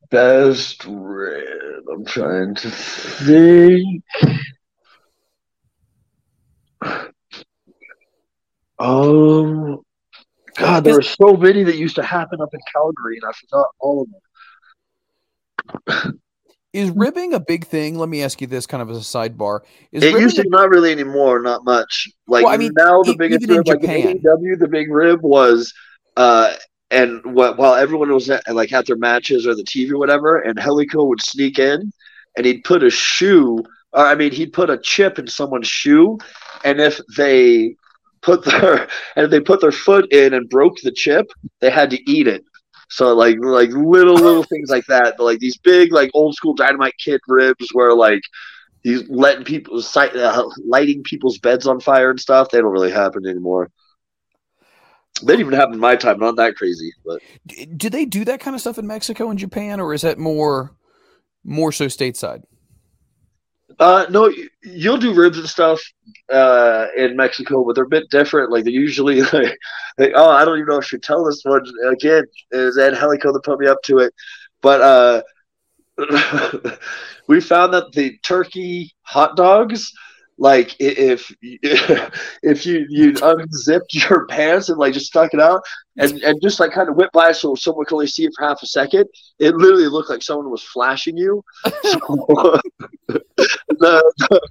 Best rib. I'm trying to think. Um, God, there were so many that used to happen up in Calgary, and I forgot all of them. Is ribbing a big thing? Let me ask you this, kind of as a sidebar. Is It used to a- not really anymore, not much. Like Well, I mean, now, the e- biggest rib, like Japan. AEW, the big rib was, uh, and what while everyone was at, like at their matches or the TV or whatever, and Angelico would sneak in, and he'd put a shoe, or I mean, he'd put a chip in someone's shoe, and if they put their and if they put their foot in and broke the chip, they had to eat it. So like like little little things like that, but like these big like old school dynamite kid ribs where like he's letting people uh, lighting people's beds on fire and stuff. They don't really happen anymore. They didn't even happen in my time. Not that crazy, but do they do that kind of stuff in Mexico and Japan, or is that more more so stateside? Uh, no, you'll do ribs and stuff uh, in Mexico, but they're a bit different. Like they usually like, oh, I don't even know if I should tell this one again. Is Ed Angelico that put me up to it, but uh, we found that the turkey hot dogs like if if you you unzipped your pants and like just stuck it out and and just like kind of went by so someone could only see it for half a second, it literally looked like someone was flashing you. So, the, the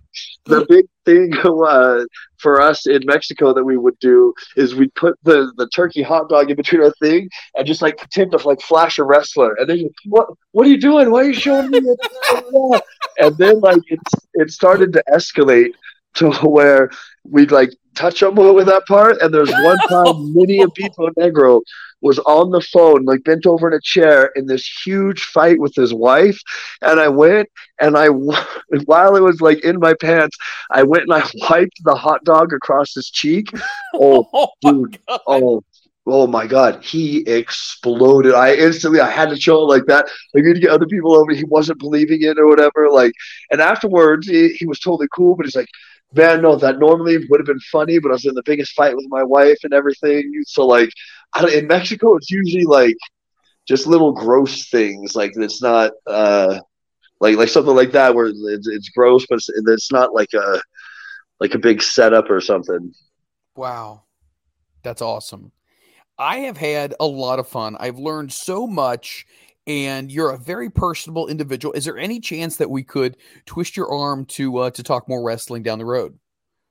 the big thing uh, for us in Mexico that we would do is we'd put the, the turkey hot dog in between our thing and just like pretend to like flash a wrestler and then you, what what are you doing? Why are you showing me and then like it it started to escalate to where we'd like touch them with that part and there's one time and Pito Negro was on the phone like bent over in a chair in this huge fight with his wife and I went and I while it was like in my pants I went and I wiped the hot dog across his cheek. Oh Oh dude. God. oh oh my god. He exploded. I instantly i had to show it like that. Like to get other people over. He wasn't believing it or whatever like and afterwards he, he was totally cool but he's like man no that normally would have been funny but i was in the biggest fight with my wife and everything so like in mexico it's usually like just little gross things like it's not uh like like something like that where it's, it's gross but it's, it's not like a like a big setup or something Wow. That's awesome. I have had a lot of fun. I've learned so much, and you're a very personable individual. Is there any chance that we could twist your arm to uh, to talk more wrestling down the road?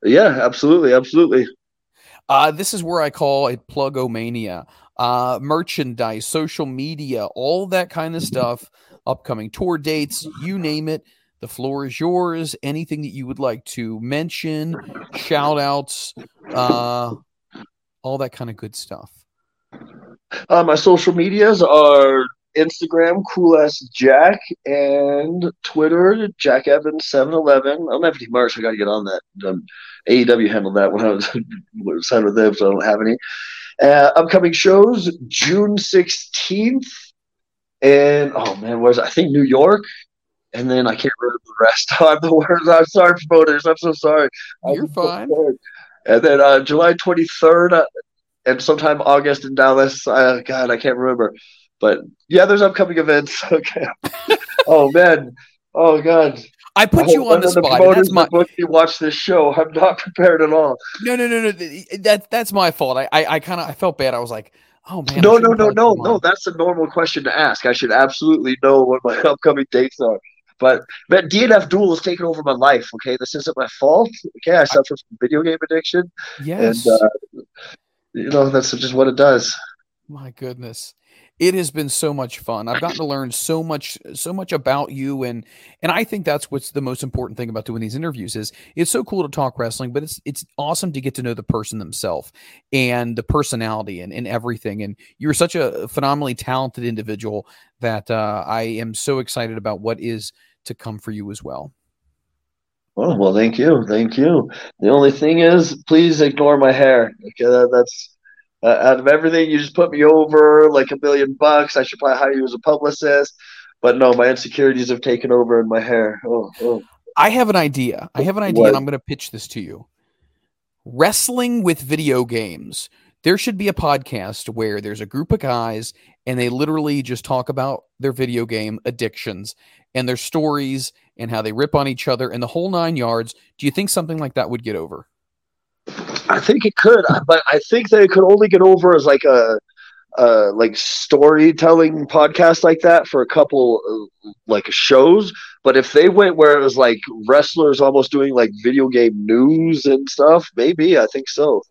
yeah absolutely absolutely Uh, this is where I call it plugomania. Uh, merchandise, social media, all that kind of stuff, upcoming tour dates, you name it. The floor is yours. Anything that you would like to mention, shout outs, uh, all that kind of good stuff. Uh, my social medias are Instagram, cool ass Jack, and Twitter, Jack Evans seven eleven. I don't have any merch. I got to get on that. Um, AEW handled that when I was, signed with them, so I don't have any. Uh, upcoming shows June sixteenth, and oh man, where's I think New York, and then I can't remember the rest. I'm the worst. I'm sorry, promoters. I'm so sorry. You're so fine. sorry. And then uh, July twenty third, uh, and sometime August in Dallas. Uh, God, I can't remember. But yeah, there's upcoming events. Okay. oh man. Oh God. I put I you on the spot. promoters that's my booked me watch this show. I'm not prepared at all. no, no, no, no. That that's my fault. I, I, I kind of I felt bad. I was like, oh man. No, no, no, no, no. That's a normal question to ask. I should absolutely know what my upcoming dates are. But man, DNF Duel has taken over my life. Okay, this isn't my fault. Okay, I suffer from video game addiction, Yes. and uh, you know that's just what it does. My goodness. It has been so much fun. I've gotten to learn so much so much about you and and I think that's what's the most important thing about doing these interviews is it's so cool to talk wrestling, but it's it's awesome to get to know the person themselves and the personality and, and everything. And you're such a phenomenally talented individual that uh, I am so excited about what is to come for you as well. Oh well, thank you, thank you. The only thing is, please ignore my hair. Okay, that, that's uh, out of everything. You just put me over like a million bucks. I should probably hire you as a publicist. But no, my insecurities have taken over in my hair. Oh, oh. I have an idea. I have an idea, What? and I'm going to pitch this to you. Wrestling with video games. There should be a podcast where there's a group of guys and they literally just talk about their video game addictions and their stories and how they rip on each other and the whole nine yards. Do you think something like that would get over? I think it could, but I think that it could only get over as like a, uh, like storytelling podcast like that for a couple uh, like shows. But if they went where it was like wrestlers almost doing like video game news and stuff, maybe I think so.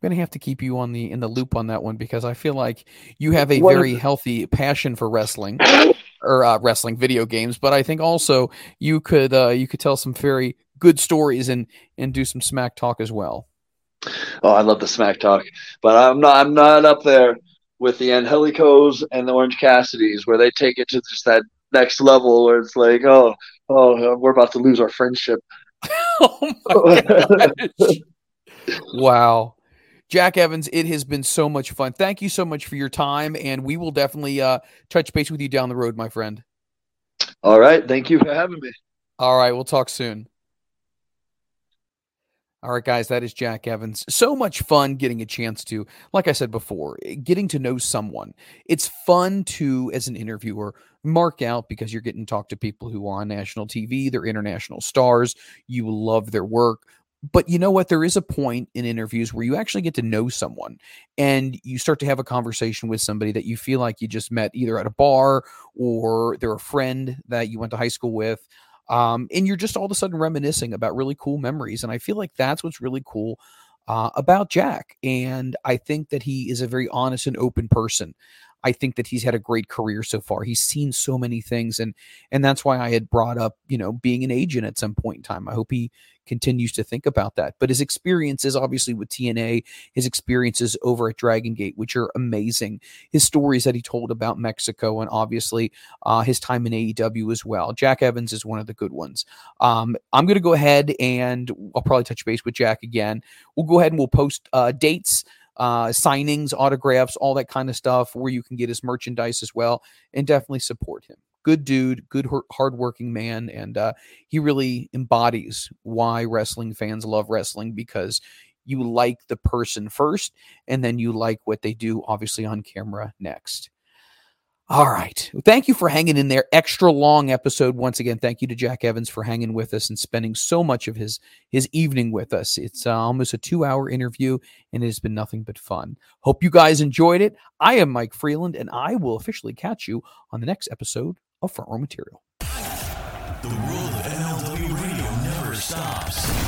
I'm gonna have to keep you on the in the loop on that one because I feel like you have a What- very healthy passion for wrestling or uh, wrestling video games, but I think also you could uh, you could tell some very good stories and and do some smack talk as well. Oh, I love the smack talk, but I'm not. I'm not up there with the Angelicos and the Orange Cassidys, where they take it to just that next level, where it's like, oh, oh, we're about to lose our friendship. oh my gosh. wow. Jack Evans, it has been so much fun. Thank you so much for your time, and we will definitely uh, touch base with you down the road, my friend. All right, thank you for having me. All right, we'll talk soon. All right, guys, that is Jack Evans. So much fun getting a chance to, like I said before, eh, getting to know someone. It's fun to, as an interviewer, mark out because you're getting to talk to people who are on national TV, they're international stars, you love their work. But you know what? There is a point in interviews where you actually get to know someone and you start to have a conversation with somebody that you feel like you just met either at a bar or they're a friend that you went to high school with um, and you're just all of a sudden reminiscing about really cool memories. And I feel like that's what's really cool uh, about Jack. And I think that he is a very honest and open person. I think that he's had a great career so far. He's seen so many things, and and that's why I had brought up, you know, being an agent at some point in time. I hope he continues to think about that. But his experiences, obviously, with TNA, his experiences over at Dragon Gate, which are amazing, his stories that he told about Mexico, and obviously uh, his time in AEW as well. Jack Evans is one of the good ones. Um, I'm going to go ahead and I'll probably touch base with Jack again. We'll go ahead and we'll post uh, dates uh, signings, autographs, all that kind of stuff, where you can get his merchandise as well, and definitely support him. Good dude, good hardworking man, and uh, he really embodies why wrestling fans love wrestling because you like the person first, and then you like what they do, obviously on camera next. All right. Thank you for hanging in there. Extra long episode once again. Thank you to Jack Evans for hanging with us and spending so much of his his evening with us. It's uh, almost a 2-hour interview and it has been nothing but fun. Hope you guys enjoyed it. I am Mike Freland and I will officially catch you on the next episode of Front Row Material. The world of MLW radio never stops.